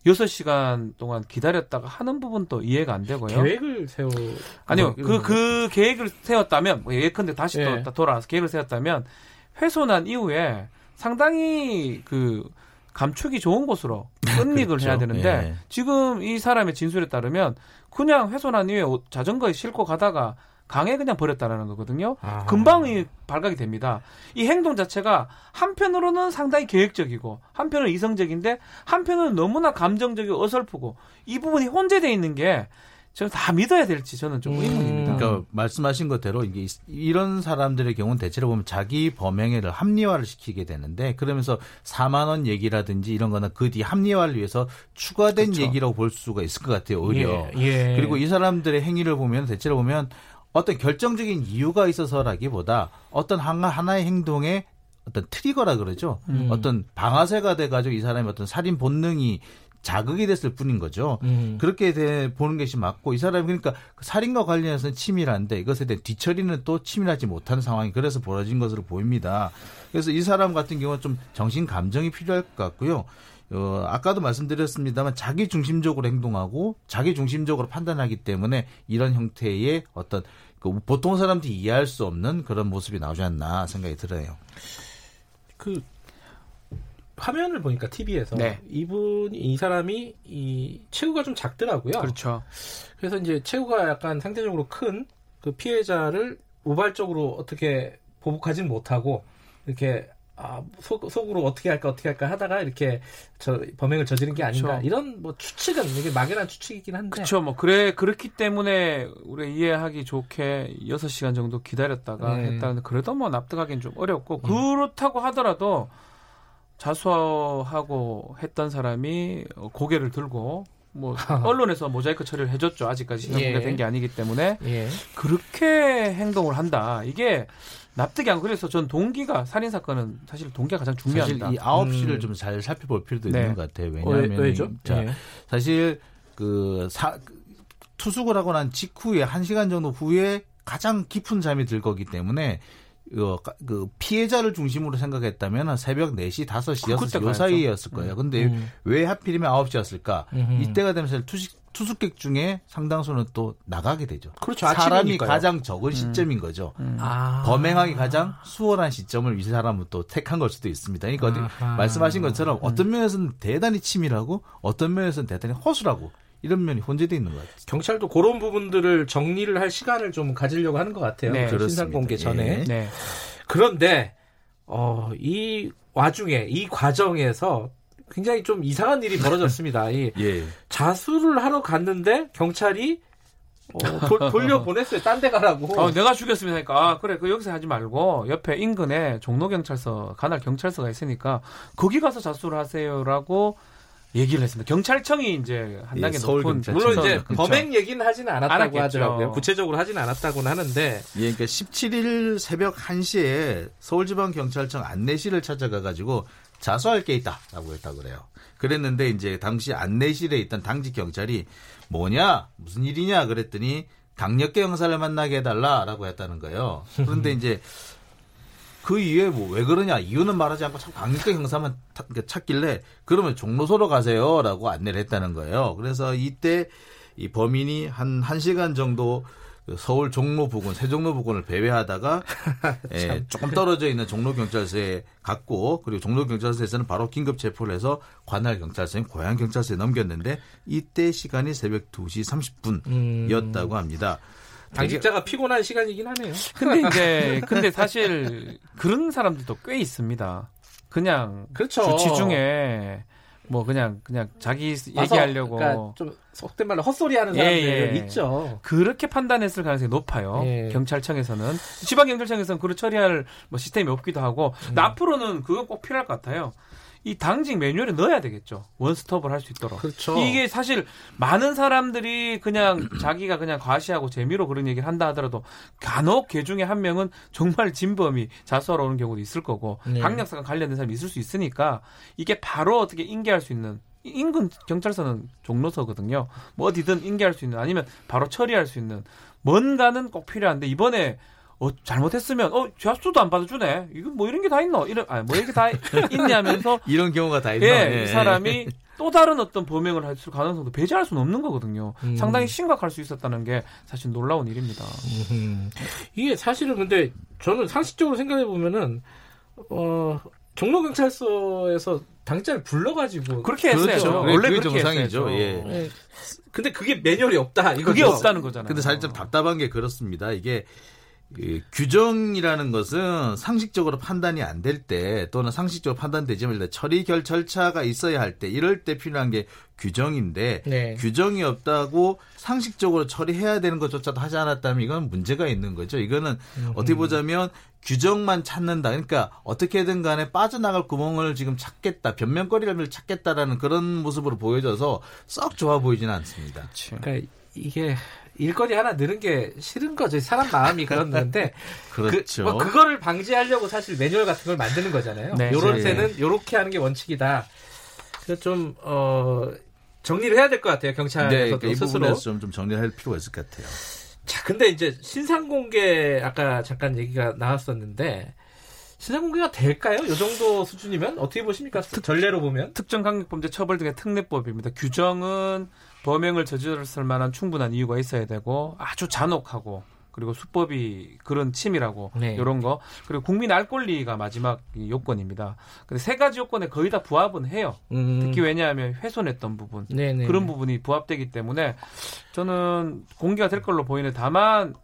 6시간 동안 기다렸다가 하는 부분도 이해가 안 되고요. 계획을 세워. 아니요. 그, 그 계획을 세웠다면, 뭐 예컨대 다시 예. 또 돌아와서 계획을 세웠다면, 훼손한 이후에 상당히 그 감축이 좋은 곳으로 <laughs> 은닉을 그렇죠. 해야 되는데 예. 지금 이 사람의 진술에 따르면 그냥 훼손한 이후에 자전거에 싣고 가다가 강에 그냥 버렸다라는 거거든요. 아. 금방 이 발각이 됩니다. 이 행동 자체가 한편으로는 상당히 계획적이고 한편은 이성적인데 한편은 너무나 감정적이고 어설프고 이 부분이 혼재되어 있는 게 저는 다 믿어야 될지 저는 좀 음. 의문입니다. 그러니까 말씀하신 것대로 이게 이런 사람들의 경우는 대체로 보면 자기 범행을 합리화를 시키게 되는데 그러면서 4만 원 얘기라든지 이런 거는 그 뒤 합리화를 위해서 추가된 그렇죠. 얘기라고 볼 수가 있을 것 같아요. 오히려. 예, 예. 그리고 이 사람들의 행위를 보면 대체로 보면 어떤 결정적인 이유가 있어서라기보다 어떤 하나의 행동에 어떤 트리거라 그러죠. 음. 어떤 방아쇠가 돼가지고 이 사람의 어떤 살인 본능이 자극이 됐을 뿐인 거죠. 음. 그렇게 돼, 보는 것이 맞고 이 사람이 그러니까 그 살인과 관련해서는 치밀한데 이것에 대한 뒤처리는 또 치밀하지 못한 상황이 그래서 벌어진 것으로 보입니다. 그래서 이 사람 같은 경우는 좀 정신 감정이 필요할 것 같고요. 어, 아까도 말씀드렸습니다만 자기 중심적으로 행동하고 자기 중심적으로 판단하기 때문에 이런 형태의 어떤 그 보통 사람들이 이해할 수 없는 그런 모습이 나오지 않나 생각이 들어요. 그 화면을 보니까 TV에서 네. 이분 이 사람이 이 체구가 좀 작더라고요. 그렇죠. 그래서 이제 체구가 약간 상대적으로 큰 그 피해자를 우발적으로 어떻게 보복하지는 못하고 이렇게 아, 속, 속으로 어떻게 할까 어떻게 할까 하다가 이렇게 저 범행을 저지른 게 아닌가 그렇죠. 이런 뭐 추측은 이게 막연한 추측이긴 한데 그렇죠 뭐 그래 그렇기 때문에 우리 이해하기 좋게 6시간 정도 기다렸다가 네. 했다는데 그래도 뭐 납득하기는 좀 어렵고 음. 그렇다고 하더라도 자수하고 했던 사람이 고개를 들고 뭐 <laughs> 언론에서 모자이크 처리를 해줬죠. 아직까지 신고가 예. 된게 아니기 때문에 예. 그렇게 행동을 한다. 이게 납득이 안 그래서 전 동기가 살인 사건은 사실 동기가 가장 중요합니다. 사실 이 9시를 음. 좀잘 살펴볼 필요도 네. 있는 것 같아요. 왜냐하면 왜, 죠 자, 예. 사실 그 사, 투숙을 하고 난 직후에 1시간 정도 후에 가장 깊은 잠이 들 거기 때문에 그, 그 피해자를 중심으로 생각했다면 새벽 4시, 5시, 6시 요 사이였을 거예요. 음. 근데 음. 왜 하필이면 9시였을까? 음흠. 이때가 되면 사실 투식, 투숙객 중에 상당수는 또 나가게 되죠. 그렇죠. 사람이 아침이니까요. 가장 적은 음. 시점인 거죠. 음. 아. 범행하기 가장 수월한 시점을 이 사람은 또 택한 걸 수도 있습니다. 그러니까 아하. 말씀하신 것처럼 음. 어떤 면에서는 대단히 치밀하고 어떤 면에서는 대단히 허술하고 이런 면이 혼재돼 있는 것 같아요. 경찰도 그런 부분들을 정리를 할 시간을 좀 가지려고 하는 것 같아요. 네, 신상 공개 전에. 예. 네. 그런데 어, 이 와중에 이 과정에서 굉장히 좀 이상한 일이 벌어졌습니다. 이 <laughs> 예. 자수를 하러 갔는데 경찰이 어, <laughs> 돌 려 보냈어요. 딴 데 가라고. 어, 내가 죽였습니다. 그러니까 아, 그래 그 여기서 하지 말고 옆에 인근에 종로 경찰서 관할 경찰서가 있으니까 거기 가서 자수를 하세요라고 얘기를 했습니다. 경찰청이 이제 한 단계 예, 높은 물론 이제 그렇죠. 범행 얘기는 하지는 않았다고 하더라고요. 구체적으로 하지는 않았다고는 하는데 예, 그러니까 17일 새벽 1시에 서울지방경찰청 안내실을 찾아가 가지고 자수할 게 있다라고 했다 그래요. 그랬는데 이제 당시 안내실에 있던 당직 경찰이 뭐냐 무슨 일이냐 그랬더니 강력계 형사를 만나게 해달라라고 했다는 거예요. 그런데 <laughs> 이제 그 이후에 뭐 왜 그러냐 이유는 말하지 않고 참 강력계 형사만 찾길래 그러면 종로소로 가세요라고 안내를 했다는 거예요. 그래서 이때 이 범인이 한 1시간 정도 그 서울 종로 부근, 세종로 부근을 배회하다가 <laughs> 예, 조금 떨어져 있는 종로 경찰서에 갔고 그리고 종로 경찰서에서는 바로 긴급 체포를 해서 관할 경찰서인 고양 경찰서에 넘겼는데 이때 시간이 새벽 2시 30분이었다고 합니다. 당직자가 피곤한 시간이긴 하네요. 근데 <laughs> 이제 근데 사실 그런 사람들도 꽤 있습니다. 그냥 그렇죠. 주치 중에 뭐 그냥 그냥 자기 얘기하려고 그러니까 좀 속된 말로 헛소리 하는 사람들 예, 예. 있죠. 그렇게 판단했을 가능성이 높아요. 예. 경찰청에서는 지방 경찰청에서는 그걸 처리할 뭐 시스템이 없기도 하고 음. 앞으로는 그거 꼭 필요할 것 같아요. 이 당직 매뉴얼에 넣어야 되겠죠. 원스톱을 할 수 있도록. 그렇죠. 이게 사실 많은 사람들이 그냥 <clears throat> 자기가 그냥 과시하고 재미로 그런 얘기를 한다 하더라도 간혹 개 중에 한 명은 정말 진범이 자수하러 오는 경우도 있을 거고 네. 강력사가 관련된 사람이 있을 수 있으니까 이게 바로 어떻게 인계할 수 있는 인근 경찰서는 종로서거든요. 뭐 어디든 인계할 수 있는 아니면 바로 처리할 수 있는 뭔가는 꼭 필요한데 이번에 어, 잘못했으면, 어, 자수도 안 받아주네. 이거 뭐 이런 게 다 있노? 이런, 아, 뭐 이게 다 있냐면서. <laughs> 이런 경우가 다 있나? 예, 예, 이 사람이 또 다른 어떤 범행을 할 가능성도 배제할 수는 없는 거거든요. 음. 상당히 심각할 수 있었다는 게 사실 놀라운 일입니다. 음. 이게 사실은 근데 저는 상식적으로 생각해 보면은, 어, 종로 경찰서에서 당장을 불러가지고 그렇게 했어요. 그렇죠. 원래 그게 정상이죠. 예. 예. 근데 그게 매뉴얼이 없다. 이거죠. 그게 없다는 거잖아요. 근데 사실 좀 답답한 게 그렇습니다. 이게 그 규정이라는 것은 상식적으로 판단이 안 될 때 또는 상식적으로 판단되지만 처리 결 절차가 있어야 할 때 이럴 때 필요한 게 규정인데 네. 규정이 없다고 상식적으로 처리해야 되는 것조차도 하지 않았다면 이건 문제가 있는 거죠. 이거는 음. 어떻게 보자면 규정만 찾는다. 그러니까 어떻게든 간에 빠져나갈 구멍을 지금 찾겠다. 변명거리를 찾겠다라는 그런 모습으로 보여져서 썩 좋아 보이지는 않습니다. 그러니까 이게 일거리 하나 늘은 게 싫은 거죠. 사람 마음이 그런 건데. <laughs> 그렇죠. 그, 뭐 그거를 방지하려고 사실 매뉴얼 같은 걸 만드는 거잖아요. 네. 요런 네. 때는 요렇게 하는 게 원칙이다. 그래서 좀, 어, 정리를 해야 될 것 같아요. 경찰에서 네, 그러니까 스스로. 좀, 좀 정리할 필요가 있을 것 같아요. 자, 근데 이제 신상 공개 아까 잠깐 얘기가 나왔었는데 신상 공개가 될까요? 이 정도 수준이면 어떻게 보십니까? 특, 전례로 보면 특정 강력범죄 처벌 등의 특례법입니다. 규정은 범행을 저질렀을 만한 충분한 이유가 있어야 되고 아주 잔혹하고 그리고 수법이 그런 침이라고 네. 이런 거 그리고 국민 알 권리가 마지막 요건입니다. 근데 세 가지 요건에 거의 다 부합은 해요. 음. 특히 왜냐하면 훼손했던 부분 네네. 네, 그런 네. 부분이 부합되기 때문에 저는 공개가 될 걸로 보이는 다만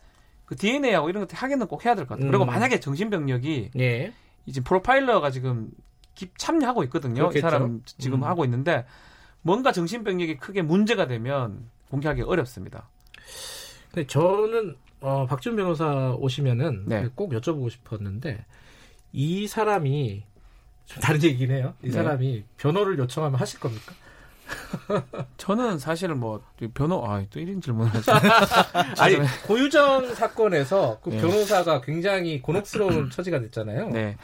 그 DNA하고 이런 것들 확인은 꼭 해야 될 것 같아요. 음. 그리고 만약에 정신병력이 네. 이제 프로파일러가 지금 참여하고 있거든요. 그렇겠죠. 이 사람 지금 음. 하고 있는데 뭔가 정신병력이 크게 문제가 되면 공개하기 어렵습니다. 근데 저는 어, 박준 변호사 오시면은 네. 꼭 여쭤보고 싶었는데 이 사람이 좀 다른 얘기긴 해요. 이 네. 사람이 변호를 요청하면 하실 겁니까? <laughs> 저는 사실은 뭐 변호 아또 이런 질문을 하죠. <laughs> 아니 고유정 사건에서 그 네. 변호사가 굉장히 곤혹스러운 <laughs> 처지가 됐잖아요. 네.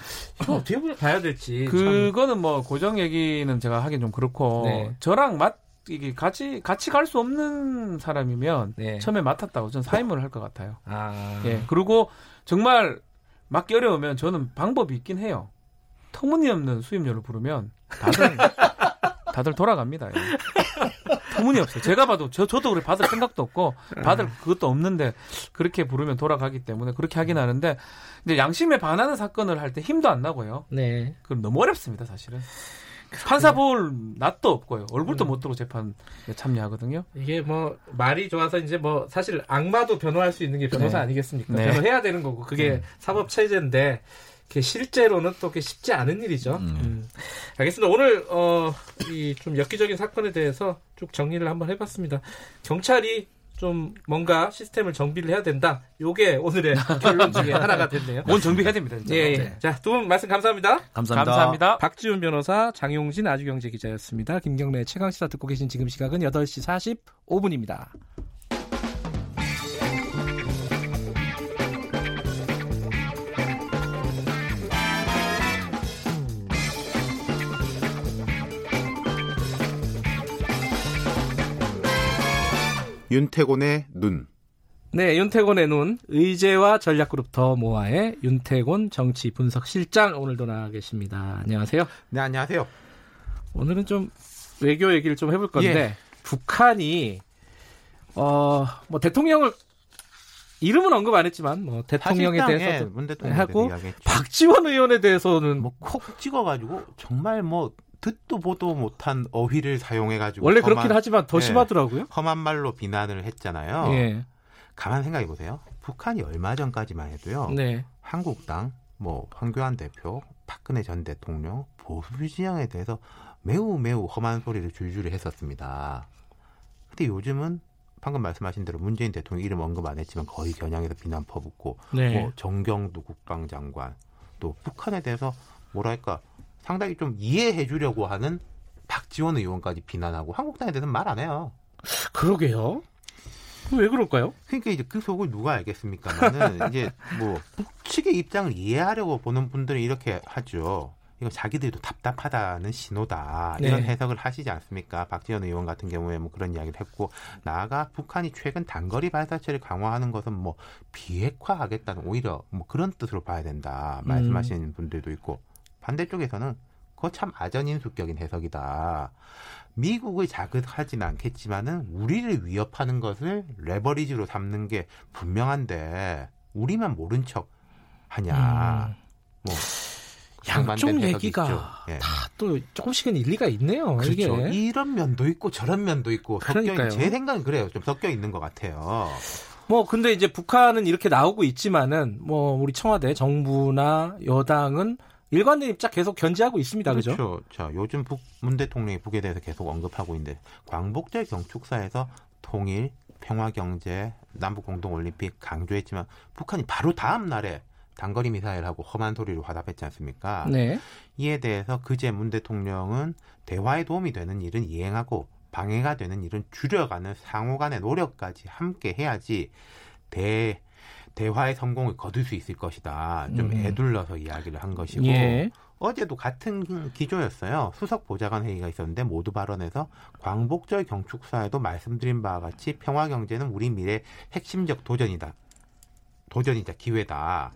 이거 어떻게 봐야 될지. 그거는 참. 뭐 고정 얘기는 제가 하긴 좀 그렇고 네. 저랑 맞 이게 같이 같이 갈 수 없는 사람이면 네. 처음에 맡았다고 저는 사임을 할 것 같아요. 아. 예. 그리고 정말 맡기 어려우면 저는 방법이 있긴 해요. 터무니없는 수임료를 부르면 다들 다들 돌아갑니다. 예. 터무니 없어요. 제가 봐도 저, 저도 그래 받을 생각도 없고 받을 그것도 없는데 그렇게 부르면 돌아가기 때문에 그렇게 하긴 하는데 이제 양심에 반하는 사건을 할 때 힘도 안 나고요. 네. 그럼 너무 어렵습니다, 사실은. 판사 볼 낯도 없고요. 얼굴도 음. 못 들고 재판에 참여하거든요. 이게 뭐 말이 좋아서 이제 뭐 사실 악마도 변호할 수 있는 게 변호사 네. 아니겠습니까? 네. 변호해야 되는 거고 그게 네. 사법 체제인데 실제로는 또 쉽지 않은 일이죠. 음. 음. 알겠습니다. 오늘 어, 이 좀 엽기적인 사건에 대해서 쭉 정리를 한번 해봤습니다. 경찰이 좀 뭔가 시스템을 정비를 해야 된다. 요게 오늘의 <laughs> 결론 중에 하나가 됐네요. 뭔 정비해야 됩니다. 진짜. 예, 예. 네. 자, 두 분 말씀 감사합니다. 감사합니다. 감사합니다. 박지훈 변호사, 장용진 아주경제 기자였습니다. 김경래 최강 시사 듣고 계신 지금 시각은 8시 45분입니다. 윤태곤의 눈. 네, 윤태곤의 눈, 의제와 전략그룹 더 모아의 윤태곤 정치 분석 실장 오늘도 나와 계십니다. 안녕하세요. 네, 안녕하세요. 오늘은 좀 외교 얘기를 좀 해볼 건데 예. 북한이 어 뭐 대통령을 이름은 언급 안 했지만 뭐 대통령에 대해서 하고 박지원 의원에 대해서는 뭐 콕 찍어가지고 정말 뭐 듣도 보도 못한 어휘를 사용해가지고 원래 험한, 그렇긴 하지만 더 네, 심하더라고요. 험한 말로 비난을 했잖아요. 예. 가만 생각해 보세요. 북한이 얼마 전까지만 해도요. 네. 한국당, 뭐 황교안 대표, 박근혜 전 대통령 보수 진영에 대해서 매우 매우 험한 소리를 줄줄이 했었습니다. 근데 요즘은 방금 말씀하신 대로 문재인 대통령 이름 언급 안 했지만 거의 겨냥해서 비난 퍼붓고 네. 뭐 정경두 국방장관 또 북한에 대해서 뭐랄까 상당히 좀 이해해 주려고 하는 박지원 의원까지 비난하고 한국당에 대해서는 말 안 해요. 그러게요. 왜 그럴까요? 그러니까 이제 그 속을 누가 알겠습니까만은 이제 뭐 북측의 입장을 이해하려고 보는 분들은 이렇게 하죠. 이거 자기들도 답답하다는 신호다 이런 네. 해석을 하시지 않습니까? 박지원 의원 같은 경우에 뭐 그런 이야기를 했고 나아가 북한이 최근 단거리 발사체를 강화하는 것은 뭐 비핵화하겠다는 오히려 뭐 그런 뜻으로 봐야 된다 말씀하시는 음. 분들도 있고 반대쪽에서는 그거 참 아전인수격인 해석이다. 미국을 자극하지는 않겠지만은 우리를 위협하는 것을 레버리지로 삼는 게 분명한데 우리만 모른 척 하냐. 음. 뭐 양쪽 얘기가 예. 다또 조금씩은 일리가 있네요. 그렇죠. 이게. 이런 면도 있고 저런 면도 있고 섞여 제 생각은 그래요. 좀 섞여 있는 것 같아요. 뭐 근데 이제 북한은 이렇게 나오고 있지만은 뭐 우리 청와대 정부나 여당은 일관된 입장 계속 견지하고 있습니다. 그렇죠. 그죠? 자, 요즘 북 문 대통령이 북에 대해서 계속 언급하고 있는데 광복절 경축사에서 통일, 평화 경제, 남북 공동 올림픽 강조했지만 북한이 바로 다음 날에 단거리 미사일하고 험한 소리로 화답했지 않습니까? 네. 이에 대해서 그제 문 대통령은 대화에 도움이 되는 일은 이행하고 방해가 되는 일은 줄여가는 상호 간의 노력까지 함께 해야지 대 대화의 성공을 거둘 수 있을 것이다. 좀 음. 애둘러서 이야기를 한 것이고 예. 어제도 같은 기조였어요. 수석 보좌관 회의가 있었는데 모두 발언해서 광복절 경축사에도 말씀드린 바와 같이 평화 경제는 우리 미래 핵심적 도전이다. 도전이자 기회다.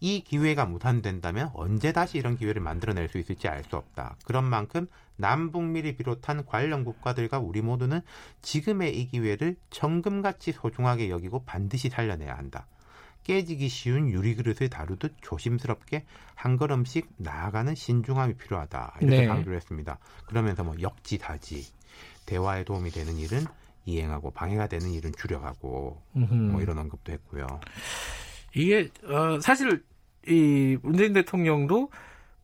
이 기회가 무산된다면 언제 다시 이런 기회를 만들어낼 수 있을지 알 수 없다. 그런 만큼 남북미를 비롯한 관련 국가들과 우리 모두는 지금의 이 기회를 정금같이 소중하게 여기고 반드시 살려내야 한다. 깨지기 쉬운 유리그릇을 다루듯 조심스럽게 한 걸음씩 나아가는 신중함이 필요하다. 이렇게 네. 강조를 했습니다. 그러면서 뭐 역지다지, 대화에 도움이 되는 일은 이행하고 방해가 되는 일은 줄여가고 뭐 이런 언급도 했고요. 이게 어, 사실 이 문재인 대통령도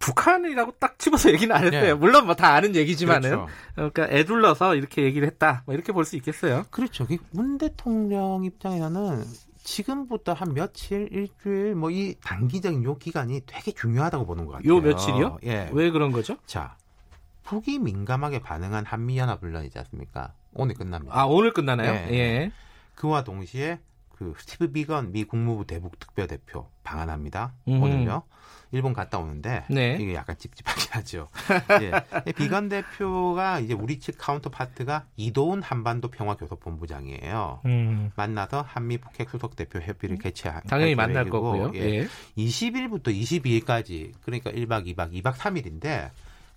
북한이라고 딱 집어서 얘기는 안 했어요. 네. 물론 뭐 다 아는 얘기지만은 그렇죠. 그러니까 애둘러서 이렇게 얘기를 했다. 뭐 이렇게 볼 수 있겠어요. 그렇죠. 문 대통령 입장에서는 지금부터 한 며칠, 일주일 뭐 이 단기적인 요 기간이 되게 중요하다고 보는 것 같아요. 요 며칠이요? 예. 왜 그런 거죠? 자, 북이 민감하게 반응한 한미연합훈련이지 않습니까? 오늘 끝납니다. 아 오늘 끝나나요? 예. 예. 그와 동시에 그 스티브 비건 미 국무부 대북 특별 대표 방한합니다. 음. 오늘요. 일본 갔다 오는데 네. 이게 약간 찝찝하긴 하죠. <laughs> 예. 비건 대표가 이제 우리 측 counterpart가 이도훈 한반도 평화교섭본부장이에요. 음. 만나서 한미 북핵 수석 대표 협의를 개최할 당연히 만날 거고요. 예. 예. 20일부터 22일까지 그러니까 1박 2박 2박 3일인데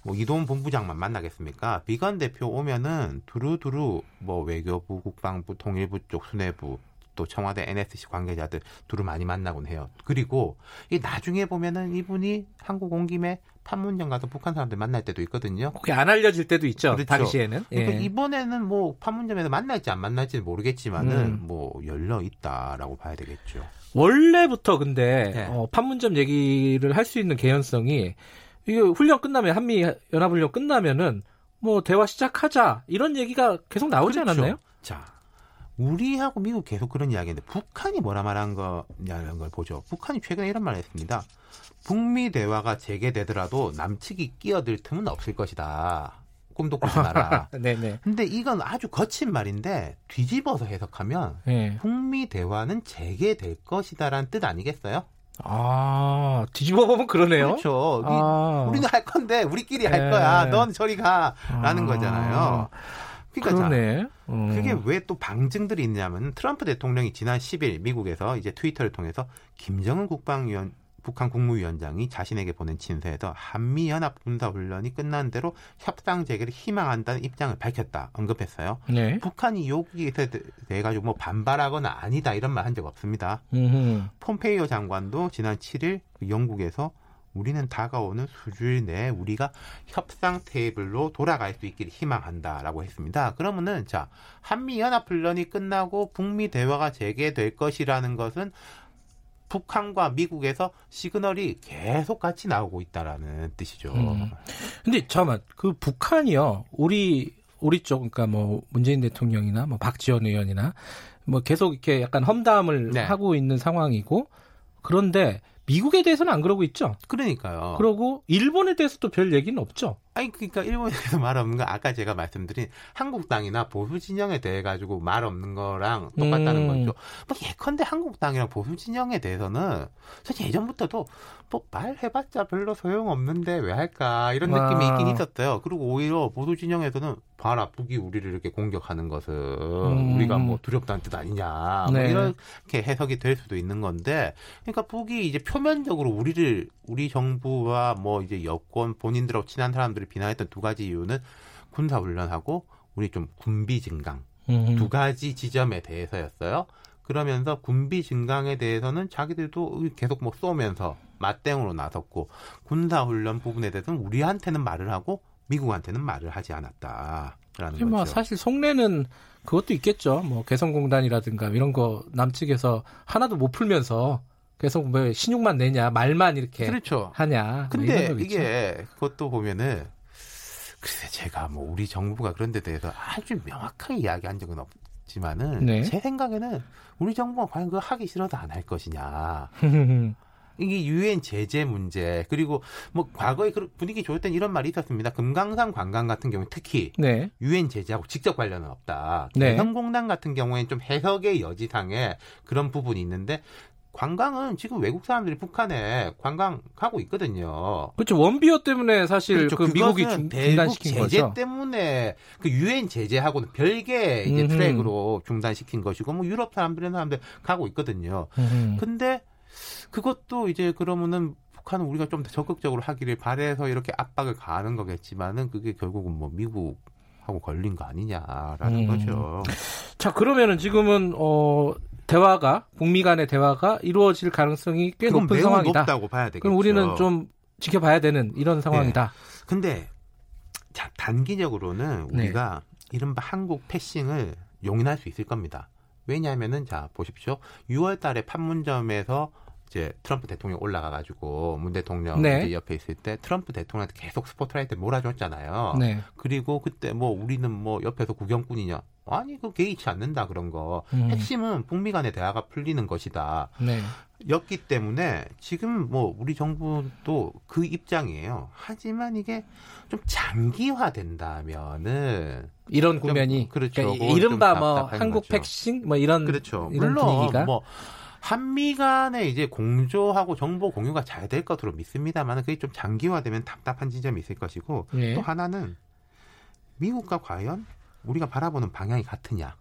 뭐 이도훈 본부장만 만나겠습니까? 비건 대표 오면은 두루두루 뭐 외교부, 국방부, 통일부 쪽 수뇌부 또 청와대 NSC 관계자들 두루 많이 만나곤 해요. 그리고 이 나중에 보면은 이분이 한국 온 김에 판문점 가서 북한 사람들 만날 때도 있거든요. 그게 안 알려질 때도 있죠. 그렇죠. 당시에는. 그러니까 예. 이번에는 뭐 판문점에서 만날지 안 만날지는 모르겠지만은 음. 뭐 열려 있다라고 봐야 되겠죠. 원래부터 근데 네. 어, 판문점 얘기를 할 수 있는 개연성이 이게 훈련 끝나면 한미 연합훈련 끝나면은 뭐 대화 시작하자 이런 얘기가 계속 나오지 그렇죠. 않았나요? 자, 우리하고 미국 계속 그런 이야기인데 북한이 뭐라 말한 거냐는 걸 보죠. 북한이 최근에 이런 말을 했습니다. 북미 대화가 재개되더라도 남측이 끼어들 틈은 없을 것이다. 꿈도 꾸지 마라. 네네. 근데 이건 아주 거친 말인데 뒤집어서 해석하면 네. 북미 대화는 재개될 것이다라는 뜻 아니겠어요? 아, 뒤집어 보면 그러네요. 그렇죠. 아. 우리는 할 건데 우리끼리 할 네. 거야. 넌 저리 가라는 아. 거잖아요. 그러니까 그러네. 음. 그게 왜 또 방증들이 있냐면 트럼프 대통령이 지난 10일 미국에서 이제 트위터를 통해서 김정은 국방위원 북한 국무위원장이 자신에게 보낸 친서에서 한미 연합 군사 훈련이 끝난 대로 협상 재개를 희망한다는 입장을 밝혔다 언급했어요. 네. 북한이 여기에 대해 가지고 뭐 반발하거나 아니다 이런 말 한 적 없습니다. 음흠. 폼페이오 장관도 지난 7일 영국에서 우리는 다가오는 수주일 내에 우리가 협상 테이블로 돌아갈 수 있기를 희망한다라고 했습니다. 그러면은 자 한미 연합 훈련이 끝나고 북미 대화가 재개될 것이라는 것은 북한과 미국에서 시그널이 계속 같이 나오고 있다라는 뜻이죠. 음. 근데 잠깐만 그 북한이요 우리 우리 쪽 그러니까 뭐 문재인 대통령이나 뭐 박지원 의원이나 뭐 계속 이렇게 약간 험담을 네. 하고 있는 상황이고 그런데 미국에 대해서는 안 그러고 있죠. 그러니까요. 그러고 일본에 대해서도 별 얘기는 없죠. 아니 그러니까 일본에 대해서 <laughs> 말 없는 건 아까 제가 말씀드린 한국당이나 보수 진영에 대해 가지고 말 없는 거랑 똑같다는 음. 거죠. 뭐 예컨대 한국당이랑 보수 진영에 대해서는 사실 예전부터도 뭐 말해봤자 별로 소용 없는데 왜 할까 이런 느낌이 아. 있긴 있었어요. 그리고 오히려 보수 진영에서는 봐라 북이 우리를 이렇게 공격하는 것은 음. 우리가 뭐 두렵다는 뜻 아니냐 뭐 네. 뭐 이렇게 해석이 될 수도 있는 건데 그러니까 북이 이제 표면적으로 우리를 우리 정부와 뭐 이제 여권 본인들하고 친한 사람들 을 비난했던 두 가지 이유는 군사 훈련하고 우리 좀 군비 증강 음. 두 가지 지점에 대해서였어요. 그러면서 군비 증강에 대해서는 자기들도 계속 뭐 쏘면서 맞대응으로 나섰고 군사 훈련 부분에 대해서는 우리한테는 말을 하고 미국한테는 말을 하지 않았다라는 거죠. 뭐 사실 속내는 그것도 있겠죠. 뭐 개성공단이라든가 이런 거 남측에서 하나도 못 풀면서 계속 뭐 신용만 내냐 말만 이렇게 그렇죠. 하냐. 뭐 근데 뭐 이게 그것도 보면은 글쎄 제가 뭐 우리 정부가 그런 데 대해서 아주 명확하게 이야기한 적은 없 지만은 네. 제 생각에는 우리 정부가 과연 그거 하기 싫어도 안 할 것이냐. <laughs> 이게 유엔 제재 문제 그리고 뭐 과거에 그 분위기 좋을 땐 이런 말이 있었습니다. 금강산 관광 같은 경우 특히 네. 유엔 제재하고 직접 관련은 없다. 네. 성공단 같은 경우에는 좀 해석의 여지상에 그런 부분이 있는데 관광은 지금 외국 사람들이 북한에 관광 가고 있거든요. 그렇죠. 원비어 때문에 사실 그렇죠. 그 미국이 중, 단시킨 제재 거죠. 때문에 그 유엔 제재하고는 별개 이제 음흠. 트랙으로 중단시킨 것이고 뭐 유럽 사람들은 사람들 가고 있거든요. 음흠. 근데 그것도 이제 그러면은 북한은 우리가 좀 더 적극적으로 하기를 바래서 이렇게 압박을 가하는 거겠지만은 그게 결국은 뭐 미국 하고 걸린 거 아니냐라는 음. 거죠. 자 그러면은 지금은 어 대화가 북미 간의 대화가 이루어질 가능성이 꽤 높은 상황이다. 높다고 봐야 되겠죠. 그럼 우리는 좀 지켜봐야 되는 이런 상황이다. 네. 근데 자 단기적으로는 네. 우리가 네. 이른바 한국 패싱을 용인할 수 있을 겁니다. 왜냐하면은 자 보십시오. 6월달에 판문점에서 이제 트럼프 대통령 올라가 가지고 문 대통령 네. 옆에 있을 때 트럼프 대통령한테 계속 스포트라이트 몰아줬잖아요. 네. 그리고 그때 뭐 우리는 뭐 옆에서 구경꾼이냐? 아니 그 개의치 않는다 그런 거. 음. 핵심은 북미 간의 대화가 풀리는 것이다. 네. 였기 때문에 지금 뭐 우리 정부도 그 입장이에요. 하지만 이게 좀 장기화된다면은 이런 국면이 그렇죠. 그러니까 이른바 뭐 한국 거죠. 백신 뭐 이런 그렇죠. 이런 물론 분위기가? 뭐 한미 간에 이제 공조하고 정보 공유가 잘 될 것으로 믿습니다만 그게 좀 장기화되면 답답한 지점이 있을 것이고 예. 또 하나는 미국과 과연 우리가 바라보는 방향이 같으냐.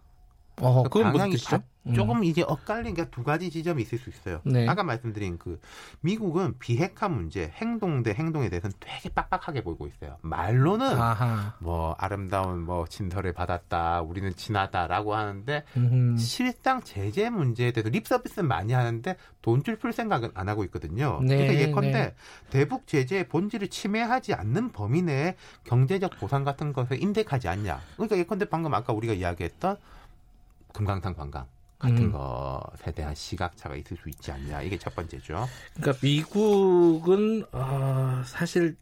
어, 그 방향이 바, 음. 조금 이제 엇갈린 게 두 가지 지점이 있을 수 있어요. 네. 아까 말씀드린 그 미국은 비핵화 문제, 행동 대 행동에 대해서는 되게 빡빡하게 보고 있어요. 말로는 아하. 뭐 아름다운 뭐 친서를 받았다, 우리는 친하다라고 하는데 음흠. 실상 제재 문제에 대해서 립 서비스는 많이 하는데 돈줄 풀 생각은 안 하고 있거든요. 네, 그러니까 예컨대 네. 대북 제재의 본질을 침해하지 않는 범위 내에 경제적 보상 같은 것을 인덱하지 않냐. 그러니까 예컨대 방금 아까 우리가 이야기했던 금강산 관광 같은 음. 것에 대한 시각차가 있을 수 있지 않냐 이게 첫 번째죠. 그러니까 미국은 어, 사실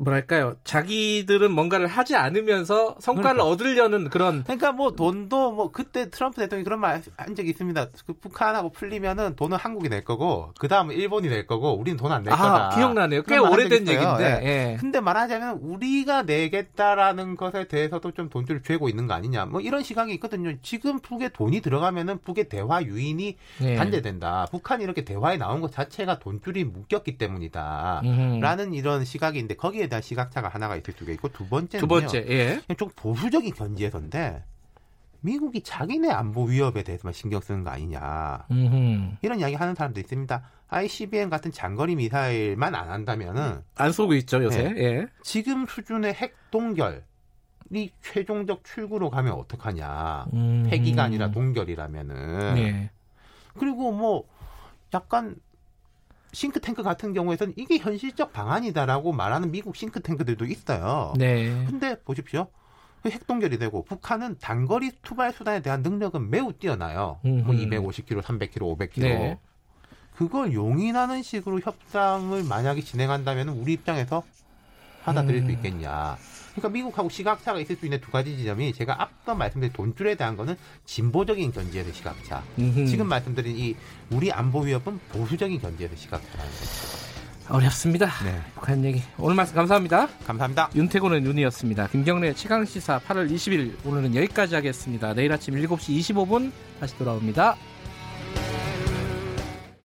뭐랄까요 자기들은 뭔가를 하지 않으면서 성과를 그러니까. 얻으려는 그런 그러니까 뭐 돈도 뭐 그때 트럼프 대통령이 그런 말 한 적이 있습니다 그 북한하고 풀리면은 돈은 한국이 낼 거고 그 다음은 일본이 낼 거고 우리는 돈 안낼 아, 거다 기억나네요 꽤 오래된 얘기인데 예. 예. 근데 말하자면 우리가 내겠다라는 것에 대해서도 좀 돈줄을 죄고 있는 거 아니냐 뭐 이런 시각이 있거든요 지금 북에 돈이 들어가면은 북의 대화 유인이 예. 단절된다 북한이 이렇게 대화에 나온 것 자체가 돈줄이 묶였기 때문이다 음. 라는 이런 시각인데 거기에 대한 시각차가 하나가 있을 수가 있고 두 번째는 두 번째 예. 좀 보수적인 견지에서인데 미국이 자기네 안보 위협에 대해서만 신경 쓰는 거 아니냐 음흠. 이런 이야기 하는 사람도 있습니다. ICBM 같은 장거리 미사일만 안 한다면은 안 쏘고 있죠 요새. 네. 예. 지금 수준의 핵 동결 이 최종적 출구로 가면 어떡하냐. 음. 핵이가 아니라 동결이라면은. 네. 그리고 뭐 약간 싱크탱크 같은 경우에는 이게 현실적 방안이다라고 말하는 미국 싱크탱크들도 있어요. 네. 근데 보십시오. 핵동결이 되고 북한은 단거리 투발 수단에 대한 능력은 매우 뛰어나요. 뭐 250km, 300km, 500km. 네. 그걸 용인하는 식으로 협상을 만약에 진행한다면 우리 입장에서 받아들일 음. 수 있겠냐. 그러니까 미국하고 시각차가 있을 수 있는 두 가지 지점이 제가 앞서 말씀드린 돈줄에 대한 거는 진보적인 견지에서 시각차. 음흠. 지금 말씀드린 이 우리 안보 위협은 보수적인 견지에서 시각차라는 거죠. 어렵습니다. 네. 북한 얘기. 오늘 말씀 감사합니다. 감사합니다. 윤태곤의 눈이었습니다. 김경래 최강시사 8월 20일 오늘은 여기까지 하겠습니다. 내일 아침 7시 25분 다시 돌아옵니다.